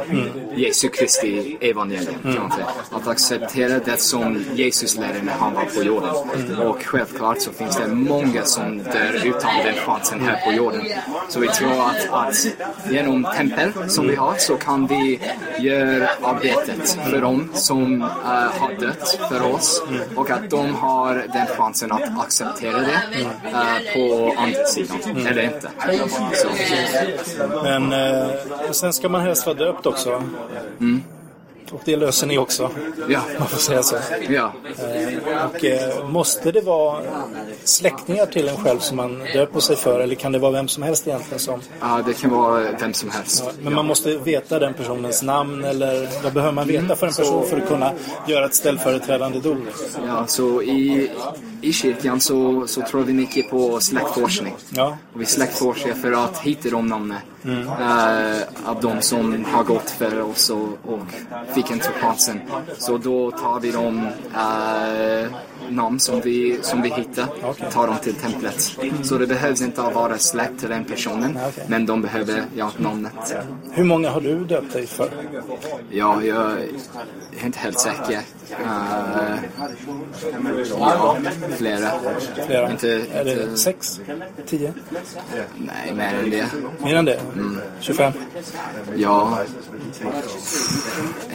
E: Jesu Kristi evangelium. Säga. Att acceptera det som Jesus lärde när han var på jorden. Och självklart så finns det många som dör utan den chansen här på jorden. Så vi tror att, att genom tempel som vi har så kan vi göra arbetet för dem som eh, har dött för oss och att de har den chansen att acceptera det eh, på andra sidan, eller inte. Så,
B: Men eh, sen ska man helst vara döpt också. Och det löser ni också,
E: ja,
B: man får säga så.
E: ja.
B: Och eh, måste det vara släktingar till en själv som man döper sig för eller kan det vara vem som helst egentligen som...
E: Ja, det kan vara vem som helst.
B: Men man måste veta den personens namn eller vad behöver man veta för en person för att kunna göra ett ställföreträdande dop?
E: Ja, så i, i kyrkan så, så tror vi mycket på släktforskning.
B: Ja.
E: Och vi släktforskar för att hitta de namnen eh, av de som har gått för oss och, och fick inte chansen. Så då tar vi de eh, namn som vi, som vi hittar, tar dem till templet. Så det behövs inte att vara släkt till den personen,
B: okej.
E: men de behöver ja, namnet.
B: Hur många har du döpt dig för?
E: Ja, jag är inte helt säker. Eh, ja, flera.
B: Flera?
E: Inte,
B: är det
E: inte,
B: sex? Tio?
E: nej, mer än det.
B: Mer än det? 25?
E: Ja,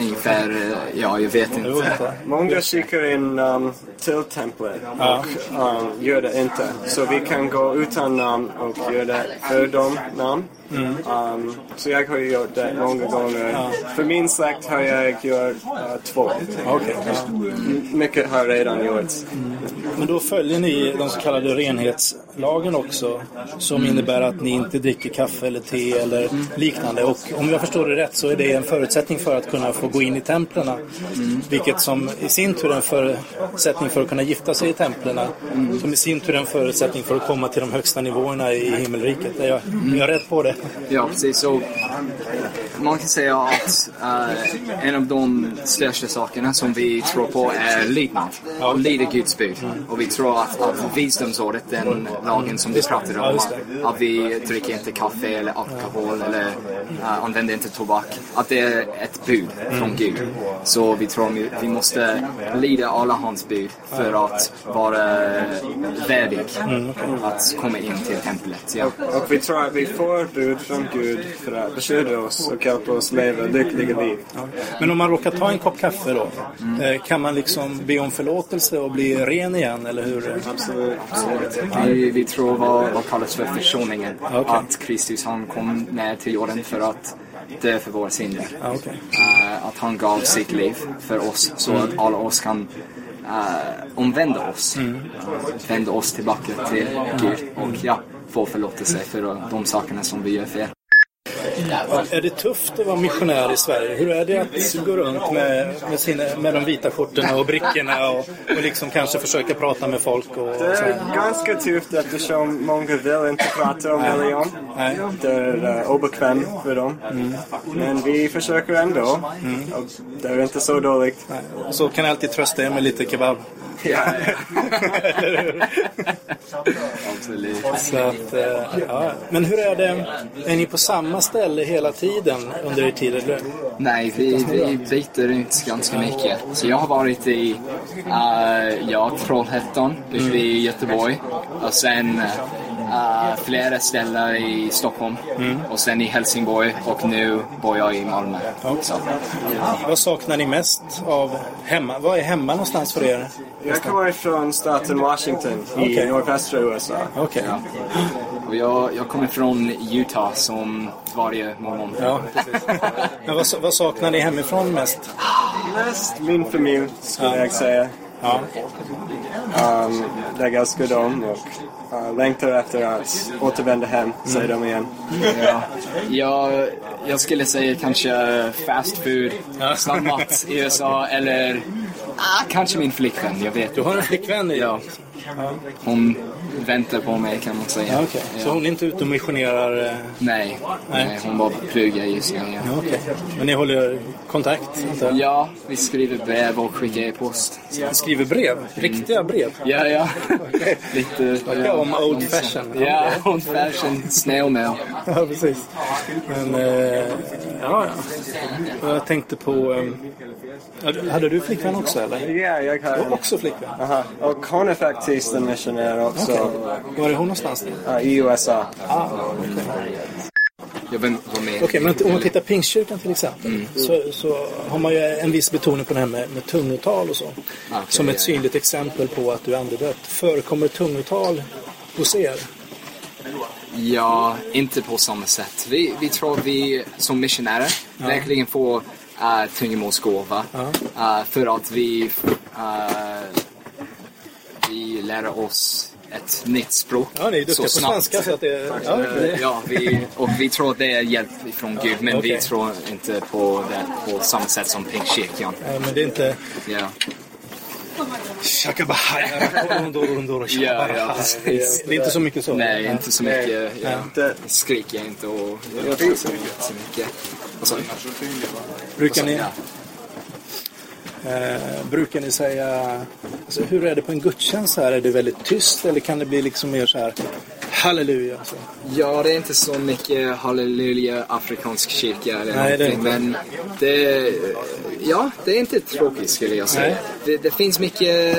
E: ungefär, eh, ja, jag vet inte.
D: Många kikar in um, till templet
B: Ja.
D: och um, gör det inte. Så vi kan gå utan namn och göra det för dem namn. Um, så jag har gjort det många gånger. För min släkt har jag gjort uh, två.
B: Okej. ja.
D: Mycket har redan gjorts.
B: Men då följer ni de så kallade renhetslagen också som innebär att ni inte dricker kaffe eller te eller liknande. Och om jag förstår det rätt så är det en förutsättning för att kunna få gå in i templen. Vilket som i sin tur är en förutsättning för att kunna gifta sig i templen. Som i sin tur är en förutsättning för att komma till de högsta nivåerna i himmelriket. Är jag, är jag rätt på det?
E: Ja, precis. Så man kan säga att eh, en av de största sakerna som vi tror på är lydnad. Och lyda Guds bud. Och vi tror att, att visdomsordet, den lagen som du pratade om, att, att vi dricker inte kaffe eller alkohol eller uh, använder inte tobak. Att det är ett bud från Gud. Så vi tror vi, vi måste lyda alla hans bud för att vara värdig att komma in till templet. Ja.
D: Och vi tror att vi får bud från Gud för att beskydda oss och hjälpa oss leva lyckliga liv.
B: Men om man råkar ta en kopp kaffe då, eh, kan man liksom be om förlåtelse och bli ren igen, eller hur?
D: Absolut.
E: Vi, vi tror vad, vad kallas för försoningen.
B: Okej.
E: Att Kristus han kom ner till jorden för att dö för våra synder.
B: Ja, okej.
E: Eh, att han gav sitt liv för oss så att alla oss kan eh, omvända oss. Vända oss tillbaka till Gud och ja, få förlåtelse för de sakerna som vi gör fel.
B: Är det tufft att vara missionär i Sverige? Hur är det att gå runt med, med, sina, med de vita skjortorna och brickorna och, och liksom kanske försöka prata med folk? Och,
D: Det är ganska tufft eftersom många vill inte prata om religion.
B: Nej.
D: Det är uh, obekvämt för dem. Men vi försöker ändå. Och det är inte så dåligt.
B: Så kan jag alltid trösta er med lite kebab.
E: Ja,
B: Eller hur?
E: absolut.
B: Så att, eh, ja. Men hur är det? Är ni på samma ställe hela tiden under er tid? Eller?
E: Nej, vi, vi byter ut ganska mycket. Så jag har varit i uh, ja, Trollhättan uppe i Göteborg och sen uh, flera ställen i Stockholm och sen i Helsingborg och nu bor jag i Malmö. Så,
B: Vad saknar ni mest av hemma? Vad är hemma någonstans för er?
D: Jag kommer från staten Washington i
B: Okej.
D: nordvästra USA.
B: Okej.
E: ja. Och jag, jag kommer från Utah som varje morgon.
B: Ja. Men vad, vad saknar ni hemifrån mest?
D: Mest min familj skulle jag säga.
B: Ja.
D: Um, jag älskar dem och uh, längtar efter att återvända hem, säger de igen.
E: Ja. Jag, jag skulle säga kanske fast food, snabbmat i USA eller ah, kanske min flickvän, jag vet
B: Du har en flickvän i
E: Ja. Hon väntar på mig kan man säga.
B: Ja, okej. Så hon är inte ute och missionerar? eh,
E: Nej, nej, hon bara pluggar just nu. Ja.
B: Ja, okej. Men ni håller kontakt? jag?
E: ja, vi skriver brev och skickar e-post.
B: Skriver brev? Riktiga brev?
E: Ja, ja. Lite...
B: Ja, om old fashion.
E: Ja, old fashion snail mail.
B: Ja, precis. Men, eh, ja, ja. Jag tänkte på... Eh, hade- du flickvän också eller?
D: Ja, jag har
B: Du har
D: en.
B: också flickvän?
D: Aha. Och hon är faktiskt en missionär också
B: Var är hon någonstans? nu?
D: uh, i USA.
E: Jag vill vara med.
B: Okej, men om man tittar Pingstkyrkan till exempel så, så har man ju en viss betoning på det här med, med tungotal och så.
E: Okej,
B: som ett
E: ja,
B: synligt exempel på att du är andedöpt. Förekommer tungotal hos er?
E: Ja, inte på samma sätt. Vi, vi tror vi som missionärer verkligen får uh, tungomålsgåva. Uh, för att vi, uh, vi lär oss ett nytt språk.
B: Ja, ni är duktiga
E: så
B: på
E: snabbt.
B: svenska så att det... Ja,
E: Eh, Ja, vi, och vi tror att det är hjälp från Gud, men vi
B: Okej.
E: tror inte på det på samma sätt som Pingstkyrkan.
B: ja, men det är inte...
E: Ja.
B: Ja,
E: ja, precis.
B: Det är inte så mycket så?
E: Nej, inte så mycket. Ja.
D: Det,
E: Skriker inte och jag tror inte så mycket. Vad sa du?
B: Brukar ni,
E: Ja.
B: Eh, brukar ni säga... Alltså, hur är det på en gudstjänst här? Är det väldigt tyst eller kan det bli liksom mer så här halleluja? Så?
E: Ja, det är inte så mycket halleluja afrikansk kyrka eller
B: Nej, det
E: någonting. Men det, ja, det är inte tråkigt skulle jag säga. Det, det finns mycket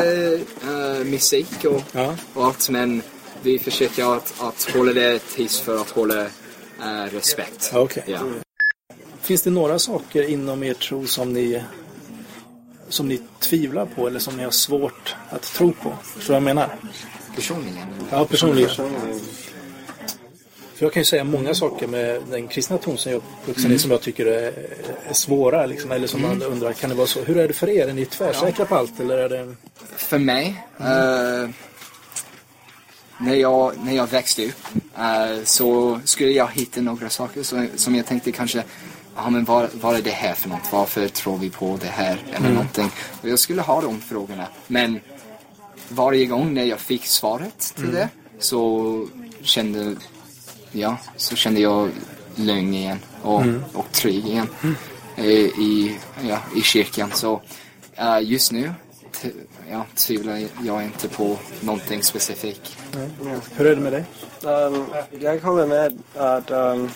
E: eh, musik och,
B: Ja.
E: och allt men vi försöker att, att hålla det tyst för att hålla eh, respekt.
B: Okej.
E: Ja.
B: Finns det några saker inom er tro som ni, som ni tvivlar på eller som ni har svårt att tro på? Förstår du vad jag menar?
E: Personligen.
B: Ja, personligen. För jag kan ju säga många saker med den kristna tron som jag i som jag tycker är, är svåra. Liksom, eller som man undrar, kan det vara så? Hur är det för er? Är ni tvärsäkra på allt? Eller är det...
E: För mig, eh, när, jag, när jag växte upp eh, så skulle jag hitta några saker som, som jag tänkte kanske Ja men vad, vad är det här för något? Varför tror vi på det här? Eller någonting. Och jag skulle ha de frågorna. Men varje gång när jag fick svaret till det så kände, ja, så kände jag lugn igen och, och trygg igen eh, i, ja, i kyrkan. Så eh, just nu ja, tvivlar jag inte på någonting specifikt.
B: Hur är det med dig?
D: um, jag håller med att um,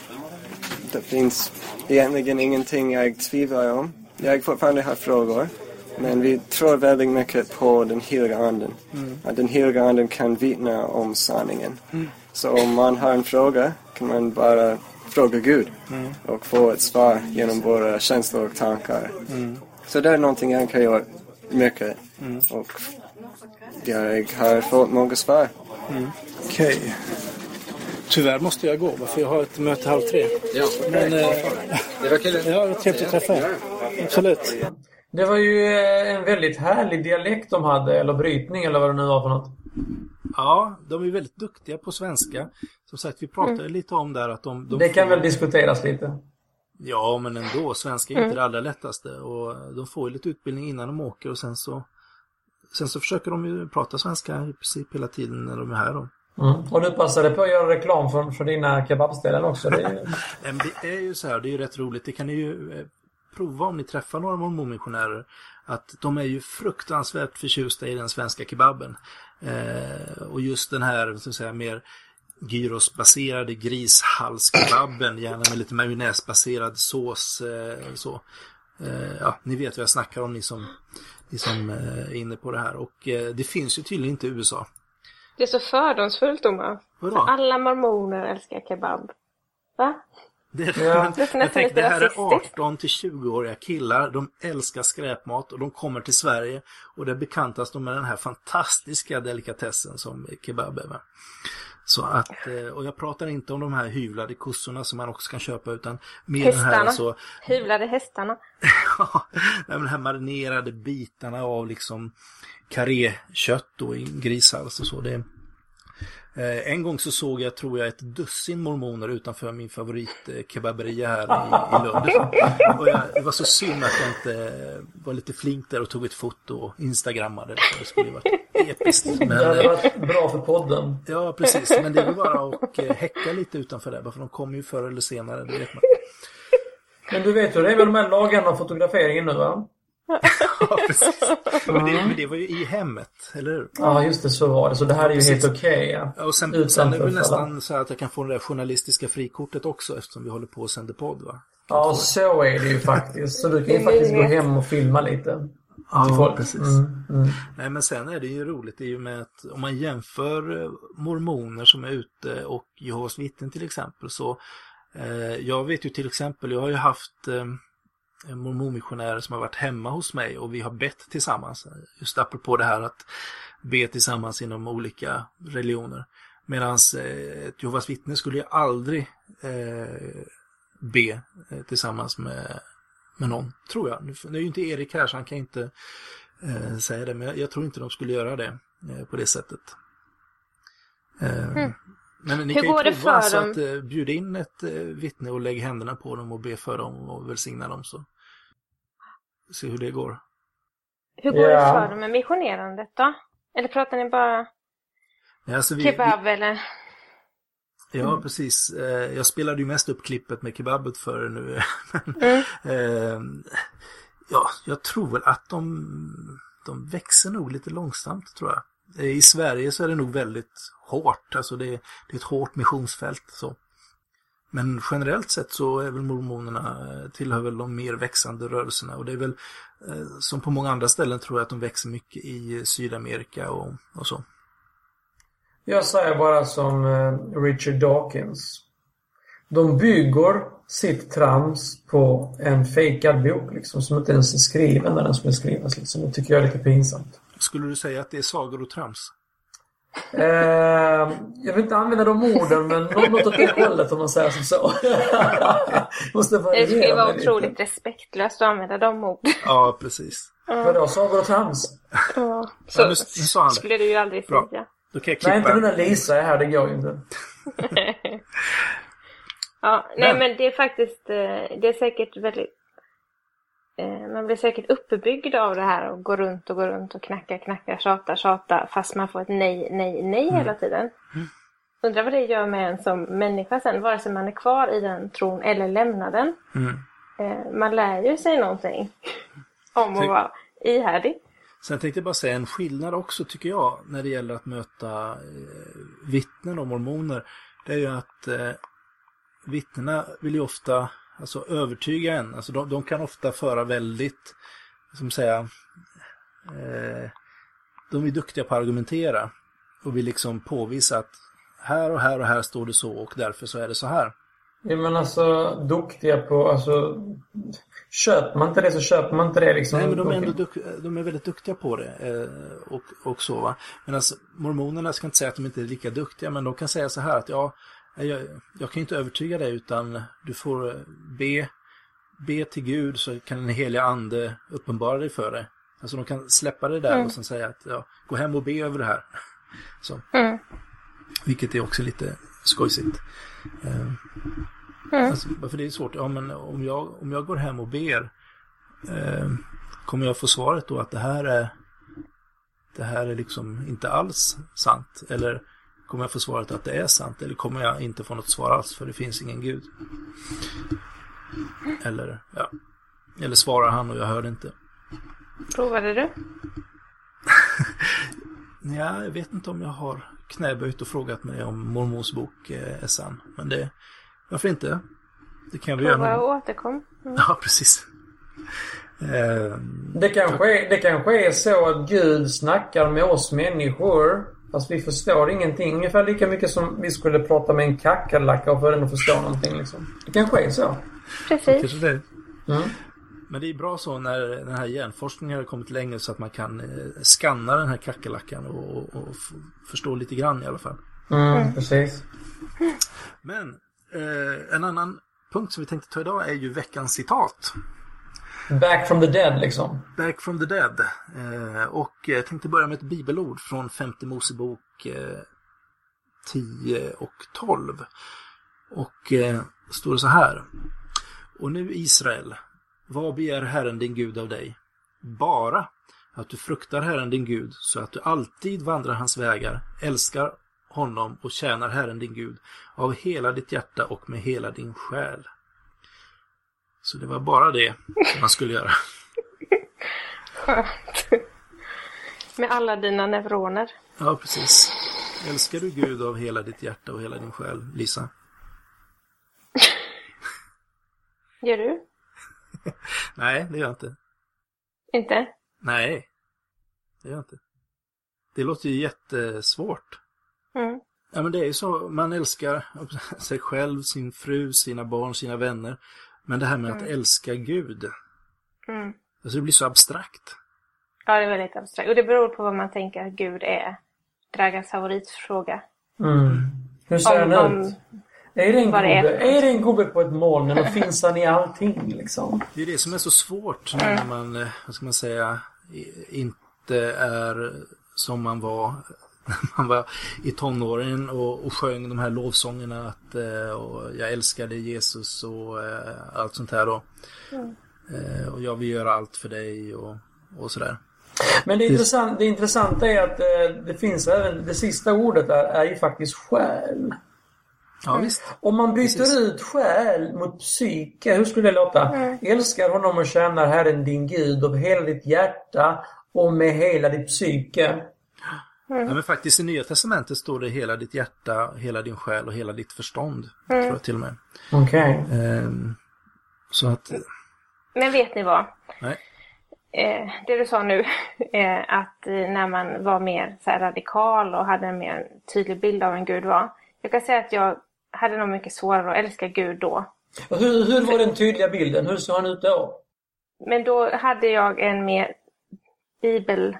D: det finns egentligen ingenting jag tvivlar om. Jag fortfarande har frågor. Men vi tror väldigt mycket på den heliga anden. Att den heliga anden kan vittna om sanningen. Så om man har en fråga kan man bara fråga Gud och få ett svar genom våra känslor och tankar. Så det är någonting jag kan göra mycket. Och jag har fått många svar.
B: Okej. Tyvärr måste jag gå, för jag har ett möte halv tre.
E: Ja,
B: Men, eh,
E: det var kul.
B: ja, det är trevligt att träffa er. Absolut.
C: Det var ju eh, en väldigt härlig dialekt de hade, eller brytning eller vad det nu var för något.
B: Ja, de är väldigt duktiga på svenska. Som sagt, vi pratade lite om där att de... de
C: Det kan
B: får-
C: väl diskuteras lite.
B: Ja, men ändå. Svenska är inte det allra lättaste. Och de får ju lite utbildning innan de åker och sen så... Sen så försöker de ju prata svenska i princip hela tiden när de är här. Då.
C: Mm. Och du passade på att göra reklam för, för dina kebabställen också. Det är ju...
B: Det är ju så här, det är ju rätt roligt. Det kan ni ju eh, prova om ni träffar några mormonmissionärer. Att de är ju fruktansvärt förtjusta i den svenska kebaben. Eh, och just den här, så att säga, mer gyrosbaserade grishalskebaben, gärna med lite majonnäsbaserad sås. Eh, så. Eh, ja, ni vet vad jag snackar om, ni som, ni som eh, är inne på det här. Och eh, det finns ju tydligen inte i USA.
A: Det är så fördomsfullt, Oma.
B: Vadå?
A: Alla mormoner älskar kebab. Va?
B: Det, är,
C: Ja.
B: jag tänkte, det här är
A: rasistiskt.
B: 18 till 20-åriga killar. De älskar skräpmat och de kommer till Sverige och det bekantas de med den här fantastiska delikatessen som kebab är. Så att, eh, och jag pratar inte om de här hyvlade kossorna som man också kan köpa utan mer
A: Hästarna.
B: den här alltså,
A: Hyvlade hästarna.
B: Ja, de här marinerade bitarna av liksom karékött och i grishals och så. Det, eh, en gång så såg jag, tror jag, ett dussin mormoner utanför min favorit eh, här i, i Lund. Och jag, det var så synd att jag inte eh, var lite flink där och tog ett foto och instagrammade det. Det skulle ju varit episkt. Men,
C: Det hade varit bra för podden.
B: ja, precis. Men det är bara att häcka lite utanför där, för de kommer ju förr eller senare, det vet man.
C: Men du vet hur det är med de här lagarna och fotograferingen nu va?
B: Ja, precis. Men det, men det var ju i hemmet, eller hur?
C: Ja, just det. Så var det. Så det här är ju helt okej. ja.
B: Ja, och sen, sen är det väl nästan så här att jag kan få det där journalistiska frikortet också eftersom vi håller på och sänder podd va?
C: Ja, så är det ju faktiskt. Så du kan ju faktiskt gå hem och filma lite. till folk.
B: precis.
C: Mm, mm.
B: Nej men sen är det ju roligt i och med att om man jämför eh, mormoner som är ute och Jehovas vittnen till exempel så eh, jag vet ju till exempel, jag har ju haft eh, en mormonmissionär som har varit hemma hos mig och vi har bett tillsammans. Just apropå det här att be tillsammans inom olika religioner. Medan eh, ett Jehovas vittne skulle ju aldrig eh, be eh, tillsammans med, med någon, tror jag. Nu, är ju inte Erik här så han kan inte eh, säga det, men jag, tror inte de skulle göra det eh, på det sättet. Eh, Men ni
A: Hur
B: kan ju prova alltså
A: dem?
B: att eh, bjuda in ett eh, vittne och lägg händerna på dem och be för dem och välsigna dem så. Se hur det går.
A: Hur går det
C: Ja.
A: för dem med missionerandet då? Eller pratar ni bara
B: Alltså vi,
A: kebab eller?
B: vi, ja, precis. Eh, Jag spelade ju mest upp klippet med kebabet för nu.
A: Mm.
B: Eh, ja, jag tror väl att de, de växer nog lite långsamt tror jag. Eh, I Sverige så är det nog väldigt hårt, alltså det, det är ett hårt missionsfält. Så. Men generellt sett så är väl mormonerna, eh, tillhör väl de mer växande rörelserna och det är väl eh, som på många andra ställen tror jag att de växer mycket i Sydamerika och, och så.
C: Jag säger bara som eh, Richard Dawkins. De bygger sitt trams på en fejkad bok liksom, som inte ens är skriven när den skulle skrivas. Liksom. Det tycker jag är lite pinsamt.
B: Skulle du säga att det är sagor och trams?
C: Eh, jag vill inte använda de orden, men nå- något åt det hållet om man säger som så. Måste
A: Det skulle vara
C: mig lite.
A: otroligt respektlöst att använda de orden.
B: Ja, precis.
C: Vadå, sagor och trams?
A: Ja.
B: Ja,
A: Så
B: nu, nu sa han det.
A: skulle du ju aldrig
B: Bra.
A: säga.
B: Då kan jag
C: Nej, inte
B: klippa.
C: nu när Lisa är här, det går ju inte.
A: Ja, nej
B: Men-
A: men det är faktiskt, eh, det är säkert väldigt, man blir säkert uppbyggd av det här och gå runt och gå runt och knacka, knacka, tjata, tjata fast man får ett nej, nej, nej
B: Mm.
A: hela tiden. Undrar vad det gör med en som människa sen, vare sig man är kvar i den tron eller lämnar den.
B: Mm.
A: Eh, man lär ju sig någonting om att vara ihärdig.
B: Sen tänkte jag bara säga en skillnad också tycker jag när det gäller att möta eh, vittnen och mormoner. Det är ju att eh, vittnena vill ju ofta alltså, övertyga en. Alltså, de, de kan ofta föra väldigt, som säga, eh, de är duktiga på att argumentera och vill liksom påvisa att här och här och här står det så och därför så är det så här.
C: Ja, men alltså duktiga på, alltså köper man inte det så köper man inte det liksom.
B: Nej, men de är, ändå
C: Okej.
B: duk- de är väldigt duktiga på det. Eh, och, och så va. Men alltså, mormonerna ska inte säga att de inte är lika duktiga, men de kan säga så här att ja, jag, jag kan inte övertyga dig utan du får be, be till Gud så kan den heliga ande uppenbara dig för dig. Alltså de kan släppa det där och sen säga att ja, gå hem och be över det här. Så.
A: Mm.
B: Vilket är också lite skojsigt. Eh,
A: Mm.
B: Alltså, för det är svårt. Ja, men om jag, om jag går hem och ber eh, kommer jag få svaret då att det här är det här är liksom inte alls sant? Eller kommer jag få svaret att det är sant? Eller kommer jag inte få något svar alls för det finns ingen gud? Eller, ja. Eller svarar han och jag hör det inte.
A: Provade du?
B: Ja, jag vet inte om jag har knäböjt och frågat mig om mormons bok eh, är sann. Men det, varför inte? Det kan vi göra
A: Prova och återkom. Mm.
B: Ja, precis. Eh,
C: Det kanske, är, det kanske är så att Gud snackar med oss människor fast vi förstår ingenting. Ungefär lika mycket som vi skulle prata med en kackerlacka och få den att förstå någonting liksom. Det kanske är så.
A: Precis.
B: det.
C: Mm.
B: Men det är bra så när den här hjärnforskningen har kommit längre så att man kan eh, skanna den här kackerlackan och, och förstå lite grann i alla fall.
C: Mm, Precis.
B: Men eh, en annan punkt som vi tänkte ta idag är ju veckans citat.
C: Back from the dead liksom.
B: Back from the dead. Eh, och jag tänkte börja med ett bibelord från femte Mosebok eh, 10 och 12. Och eh, står det så här. Och nu Israel, vad begär Herren din Gud av dig? Bara att du fruktar Herren din Gud så att du alltid vandrar hans vägar, älskar honom och tjänar Herren din Gud av hela ditt hjärta och med hela din själ. Så det var bara det man skulle göra.
A: Skönt. Med alla dina neuroner.
B: Ja, precis. Älskar du Gud av hela ditt hjärta och hela din själ, Lisa?
A: Gör du?
B: Nej, det gör jag inte.
A: Inte?
B: Nej, det gör jag inte. Det låter ju jättesvårt.
A: Mm.
B: Ja, men det är ju så. Man älskar sig själv, sin fru, sina barn, sina vänner. Men det här med att älska Gud.
A: Mm.
B: Alltså det blir så abstrakt.
A: Ja, det är väldigt abstrakt. Och det beror på vad man tänker att Gud är. Dragas favoritfråga.
C: Mm. Hur ser
A: Om,
C: han ut? Är det en
A: är
C: gubbe?
A: för
C: Är det en gubbe på ett moln eller finns han i allting liksom?
B: Det är det som är så svårt när man, eh, vad ska man säga, inte är som man var man var i tonåren och, och sjöng de här lovsångerna att eh, och jag älskade Jesus och eh, allt sånt här då. Eh, och jag vill göra allt för dig och, och sådär.
C: Men det, intressant, det intressanta är att eh, det finns även, det sista ordet där är ju faktiskt själ.
B: Ja visst.
C: Om man byter
B: Precis.
C: ut själ mot psyke, hur skulle det låta? Älskar honom och tjänar Herren din Gud av hela ditt hjärta och med hela ditt psyke.
B: Ja, men faktiskt i Nya Testamentet står det hela ditt hjärta, hela din själ och hela ditt förstånd. Tror jag till och med.
C: Okej.
B: Ehm, så att,
A: men vet ni vad?
B: nej.
A: Eh, det du sa nu, eh, att när man var mer så här, radikal och hade en mer tydlig bild av vem Gud var. Jag kan säga att jag hade nog mycket svårare att älska Gud då.
C: Och Hur, hur var den tydliga bilden? Hur såg han ut då?
A: Men då hade jag en mer bibel...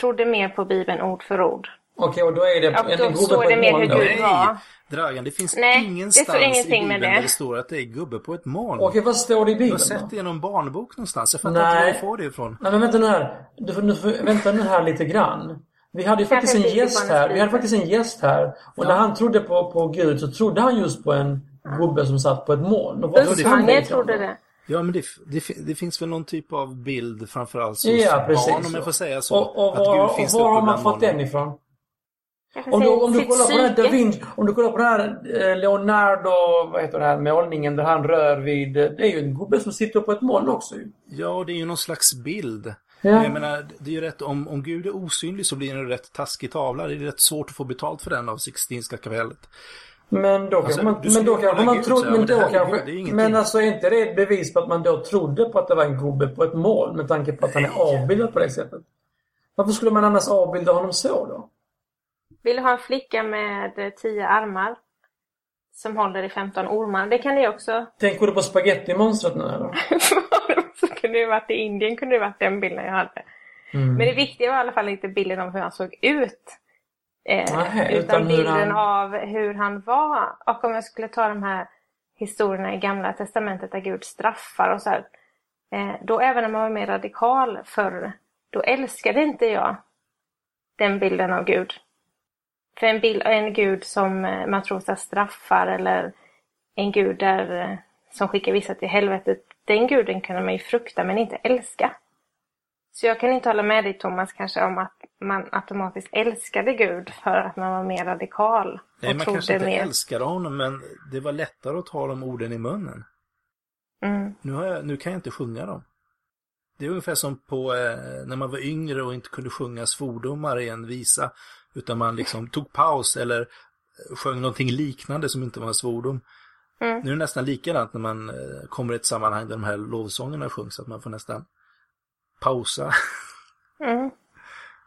A: Trodde mer på Bibeln ord för ord.
C: Okej, och då är det
A: Ja,
C: en gubbe på
A: det
C: ett
A: mer
C: moln
A: hur
C: då?
A: Gud- var.
B: Dragan, det finns
A: Nej, det
B: ingenstans
A: står ingenting
B: i
A: med
B: Bibeln
A: det.
B: där det står att det är gubbe på ett moln.
C: Okej, vad står det i
B: Du
C: Bibeln
B: har sett det i någon barnbok någonstans. Jag fattar
C: Nej.
B: inte var du får det ifrån.
C: Nej men vänta nu här. Du får, nu får, vänta nu här lite grann. Vi hade ju faktiskt en gäst här. Vi hade faktiskt en gäst här. Och när han trodde på, på Gud så trodde han just på en gubbe som satt på ett moln.
B: Det
C: ifrån
A: trodde det.
B: Ja, men det, det, det finns väl någon typ av bild framförallt hos
C: Ja,
B: barn om jag får säga så.
C: Och, och,
B: att
C: var,
B: Gud
C: och
B: finns
C: var har man fått den ifrån? Om du, om du kollar på den här. Vinci, om du kollar på den här eh, Leonardo, vad heter den här målningen där han rör vid, eh, det är ju en gubbe som sitter på ett moln också ju.
B: Ja, det är ju någon slags bild.
C: Ja.
B: Jag menar, det är ju rätt, om, om Gud är osynlig så blir det en rätt taskig tavla. Det är rätt svårt att få betalt för den av Sixtinska kapellet.
C: Men då
B: Alltså,
C: kanske man, men då kanske man trodde, men
B: men
C: då kanske, alltså är inte det ett bevis på att man då trodde på att det var en gubbe på ett moln med tanke på att han är avbildad på det sättet? Varför skulle man annars avbilda honom så då?
A: Vill du ha en flicka med eh, tio armar? Som håller i 15 ormar. Det kan ni också.
C: Tänker du på spagettimonstret nu eller?
A: så kunde det varit i Indien kunde det varit den bilden jag hade.
C: Mm.
A: Men det viktiga var i alla fall inte bilden av hur han såg ut. Eh,
C: Nej,
A: utan,
C: utan
A: bilden
C: han-
A: av hur han var. Och om jag skulle ta de här historierna i Gamla Testamentet där Gud straffar och så här. Eh, då även om man var mer radikal förr, då älskade inte jag den bilden av Gud. För en bild en Gud som eh, man tror straffar eller en Gud där, som skickar vissa till helvetet, den guden kunde man ju frukta men inte älska. Så jag kan inte hålla med dig Thomas kanske om att man automatiskt älskade Gud för att man var mer radikal.
B: Nej, man
A: trodde
B: kanske inte
A: mer.
B: älskade honom, men det var lättare att ta de orden i munnen.
A: Mm.
B: Nu, jag, nu kan jag inte sjunga dem. Det är ungefär som på eh, när man var yngre och inte kunde sjunga svordomar i en visa. Utan man liksom tog paus eller eh, sjöng någonting liknande som inte var en svordom.
A: Mm.
B: Nu är det nästan likadant när man eh, kommer i ett sammanhang där de här lovsångerna sjungs. Att man får nästan pausa.
A: Mm.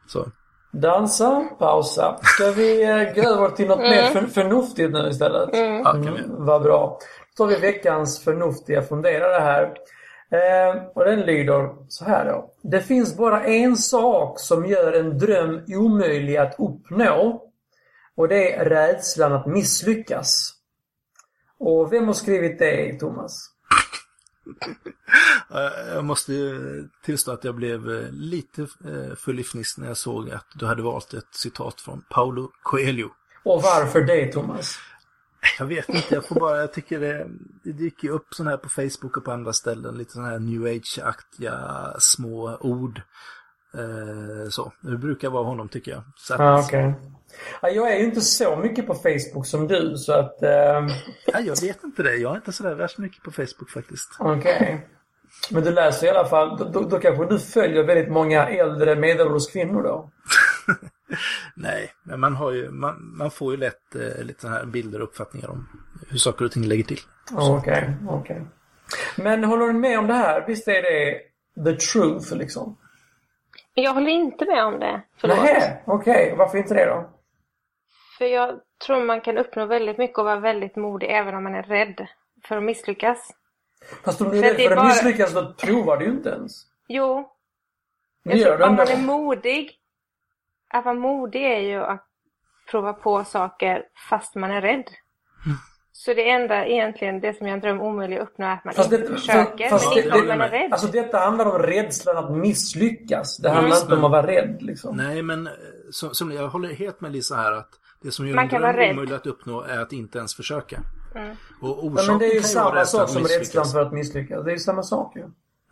B: Så.
C: Dansa, pausa. Ska vi eh, gå över till något mer
A: Mm.
C: för, förnuftigt nu istället?
B: Ja, kan vi.
C: Mm, vad bra. Då tar vi veckans förnuftiga funderare här. Eh, och den lyder så här då. Det finns bara en sak som gör en dröm omöjlig att uppnå. Och det är rädslan att misslyckas. Och vem har skrivit det, Thomas?
B: Eh, Jag måste tillstå att jag blev eh, lite eh, fniss när jag såg att du hade valt ett citat från Paulo Coelho.
C: Och varför det, Thomas?
B: Jag vet inte, jag får bara, jag tycker det, det dyker upp sådana här på Facebook och på andra ställen, lite sådana här new age-aktiga små ord. Eh, så, det brukar vara honom tycker jag. Så att,
C: Ja, okej. Ja, jag är ju inte så mycket på Facebook som du, så att... ehm,
B: ja, jag vet inte det, jag är inte sådär värst mycket på Facebook faktiskt.
C: Okej. Men du läser i alla fall, då, då, då kanske du följer väldigt många äldre medelålders kvinnor då?
B: Nej, men man, har ju, man, man får ju lätt eh, lite här bilder och uppfattningar om hur saker och ting lägger till.
C: Okej, okej. Men håller du med om det här? Visst är det the truth liksom?
A: Jag håller inte med om det. Förlåt.
C: Nej, okej. Varför inte det då?
A: För jag tror man kan uppnå väldigt mycket och vara väldigt modig även om man är rädd för att misslyckas.
C: Fast om du är
A: För
C: rädd för att
A: bara-
C: misslyckas, då provar du ju inte ens.
A: Jo,
C: Men
A: jag
C: gör
A: tror
C: du
A: om man är modig. Att vara modig är ju att prova på saker fast man är rädd.
C: Mm.
A: Så det enda egentligen, det som jag en dröm omöjlig att uppnå är att man
C: Fast
A: inte
C: det-
A: försöker,
C: fast
A: men
C: det-
A: inte om
C: det-
A: man är rädd.
C: Alltså detta handlar om rädslan att misslyckas. Det handlar
B: Just
C: inte om att vara rädd liksom.
B: Nej, men eh, som, som, jag håller helt med Lisa här att det som gör
A: Man
B: en
A: kan
B: dröm
A: vara rädd.
B: omöjlig att uppnå är att inte ens försöka.
A: Mm.
B: Och orsaken
C: Ja, men det är ju samma sak som rädslan för att misslyckas. Det är ju samma sak ju.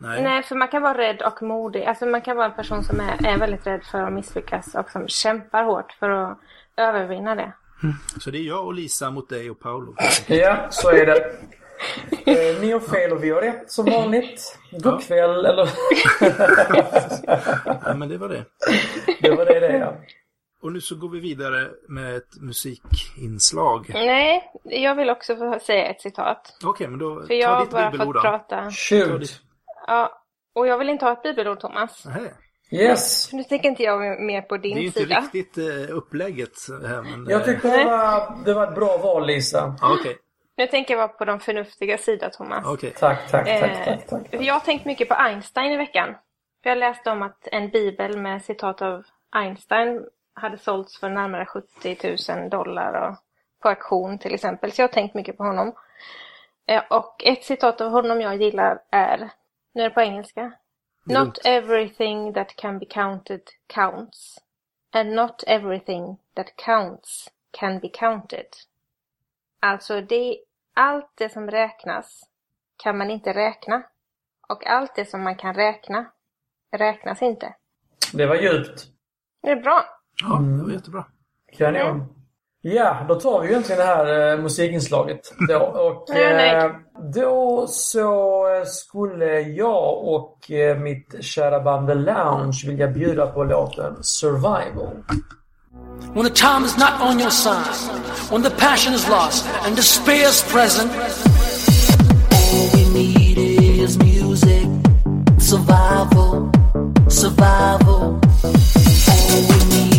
B: Nej.
A: Nej, för man kan vara rädd och modig. Alltså man kan vara en person som är, är väldigt rädd för att misslyckas och som kämpar hårt för att övervinna det.
B: Så det är jag och Lisa mot dig och Paolo.
C: Ja, så är det. Eh, ni har fel och vi har rätt som vanligt. God
B: Ja.
C: kväll, eller?
B: Nej, men det var det.
C: det var det det ja.
B: Och nu så går vi vidare med ett musikinslag.
A: Nej, jag vill också få säga ett citat.
B: Okej, men då
A: För jag har bara
B: bibelord
A: fått
B: då.
A: prata.
C: Shoot.
A: Ja, och jag vill inte ha ett bibelord, Thomas.
B: Nähä.
C: Yes.
A: Nu tänker inte jag mer på
B: Det är
A: din
B: ju inte
A: sida.
B: riktigt eh, upplägget här, men...
C: Jag
B: eh,
C: tyckte det var, det var ett bra val Lisa.
B: ja, Okej,
A: Nu tänker jag vara på de förnuftiga sida, Thomas.
B: okej.
C: Tack, tack, tack,
A: Eh,
C: tack, tack.
A: Jag har tänkt mycket på Einstein i veckan. För jag läste om att en bibel med citat av Einstein hade sålts för närmare 70 000 dollar och på auktion till exempel. Så jag har tänkt mycket på honom. Eh, Och ett citat av honom jag gillar är, nu är det på engelska. Not everything that can be counted counts. And not everything that counts can be counted. Alltså, det, allt det som räknas kan man inte räkna. Och allt det som man kan räkna räknas inte.
C: Det var djupt.
A: Det är bra.
B: Ja, det var jättebra.
C: Kanon. Ja, då tar vi ju egentligen det här eh, musikinslaget då. Och eh, då så eh, skulle jag och eh, mitt kära band The Lounge vilja bjuda på låten Survival.
F: When the time is not on your side, when the passion is lost and despair is present, all we need is music, survival, survival. All we need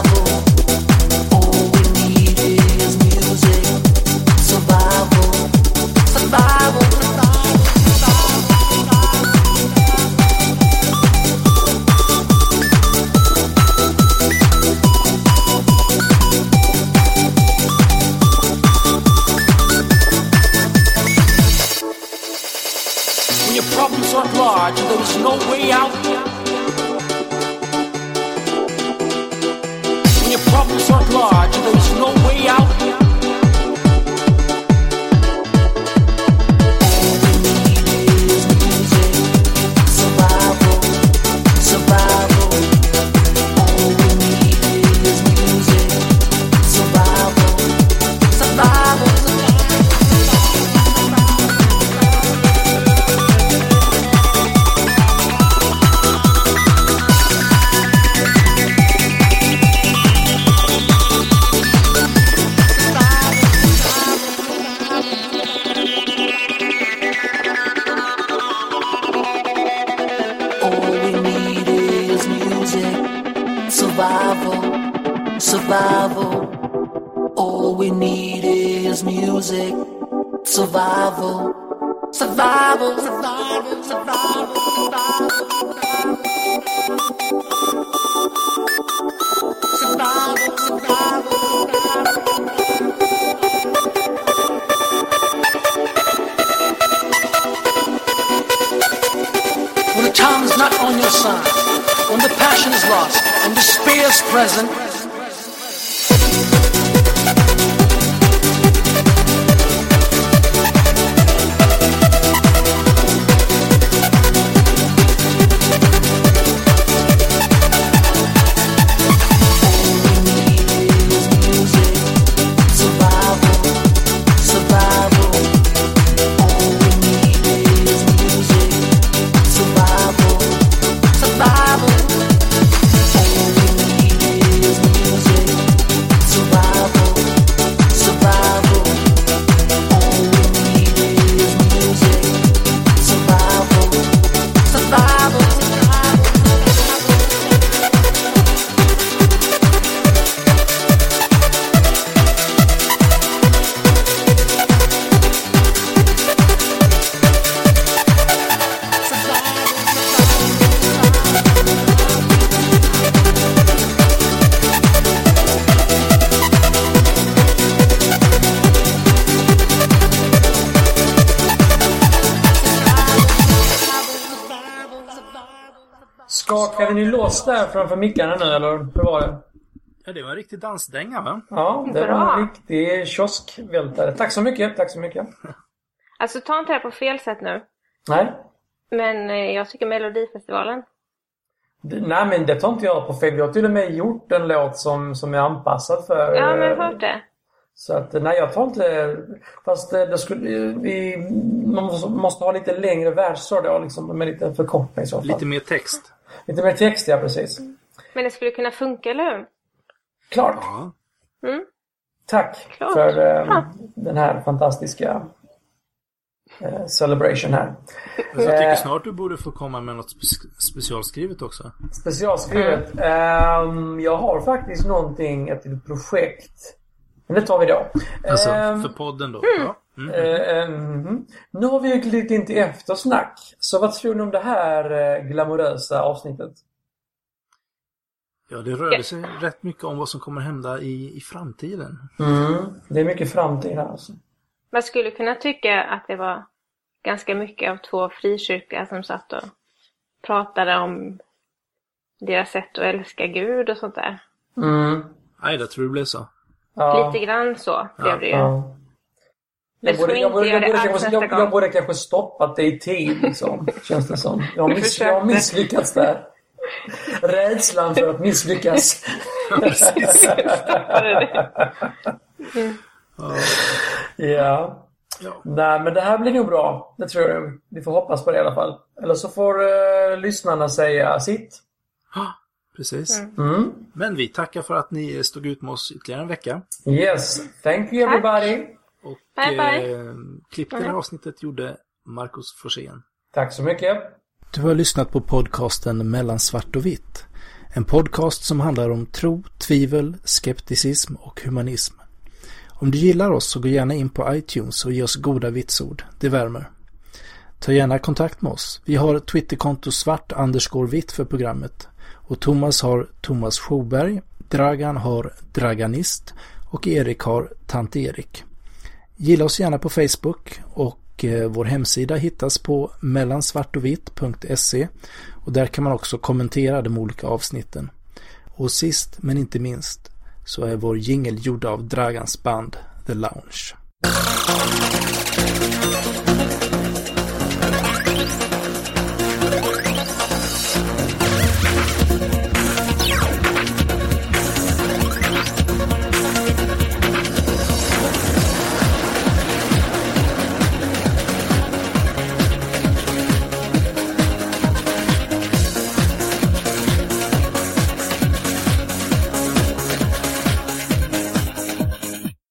F: passion is lost, and despair is present,
C: framför mickarna nu eller hur var det?
B: Ja, det var en riktig dansdänga va?
C: Ja, det
A: Bra.
C: var en riktig kioskvältare. Tack så mycket, tack så mycket.
A: Alltså ta inte det här på fel sätt nu.
C: Nej,
A: Men eh, jag tycker Melodifestivalen.
C: det, nej men det tar inte jag på fel. Vi har till och med gjort en låt som, som är anpassad för...
A: Ja, men
C: eh,
A: hört det.
C: Så att nej, jag tar inte... Fast det, det skulle, vi, man måste, måste ha lite längre verser då, liksom, med lite förkortning i så fall.
B: Lite mer text.
C: Lite mer text, ja precis.
A: Men det skulle kunna funka, eller hur?
C: Klart.
B: Ja.
A: Mm.
C: Tack
A: Klart.
C: för eh,
A: Ja.
C: den här fantastiska eh, celebration här.
B: Jag tycker
C: Eh.
B: snart du borde få komma med något spe- specialskrivet också.
C: Specialskrivet. Ehm, jag har faktiskt någonting, ett litet projekt. Men det tar vi då.
B: Alltså,
C: Ehm,
B: för podden då. Ja. Mm.
C: eh, mhm. Nu har vi ju glidit in till eftersnack. Så vad tror ni om det här eh, glamorösa avsnittet?
B: ja, det rörde sig rätt mycket om vad som kommer hända i, i framtiden.
C: Mm. Det är mycket framtid här alltså.
A: Man skulle kunna tycka att det var ganska mycket av två frikyrkliga som satt och pratade om deras sätt att älska Gud och sånt där.
C: Mm.
B: Nej, jag tror det blev så.
C: Ja.
A: Lite grann så blev det ju.
C: Ja. Jag borde, jag, borde, jag, borde kanske, jag, jag borde kanske stoppat det i tid liksom, känns det som. Jag har, miss, jag har misslyckats där. Rädslan för att misslyckas. ja.
B: Ja.
C: Nej, men det här blir nog bra. Det tror jag. Vi får hoppas på det i alla fall. Eller så får eh, lyssnarna säga sitt.
B: Precis.
C: Mm.
B: Men vi tackar för att ni stod ut med oss ytterligare en vecka.
C: Yes. Thank you everybody.
B: Och
A: Bye, bye.
B: Eh, klipp det här avsnittet gjorde Marcus Forsén.
C: Tack så mycket.
B: Du har lyssnat på podcasten Mellan svart och vitt. En podcast som handlar om tro, tvivel, skepticism och humanism. Om du gillar oss så gå gärna in på iTunes och ge oss goda vitsord. Det värmer. Ta gärna kontakt med oss. Vi har Twitterkonto svart underscore vitt för programmet. Och Thomas har Thomas Sjoberg, Dragan har Draganist och Erik har Tant Erik. Gilla oss gärna på Facebook och eh, vår hemsida hittas på mellansvartovitt.se och där kan man också kommentera de olika avsnitten. Och sist men inte minst så är vår jingel gjord av Dragans band The Lounge.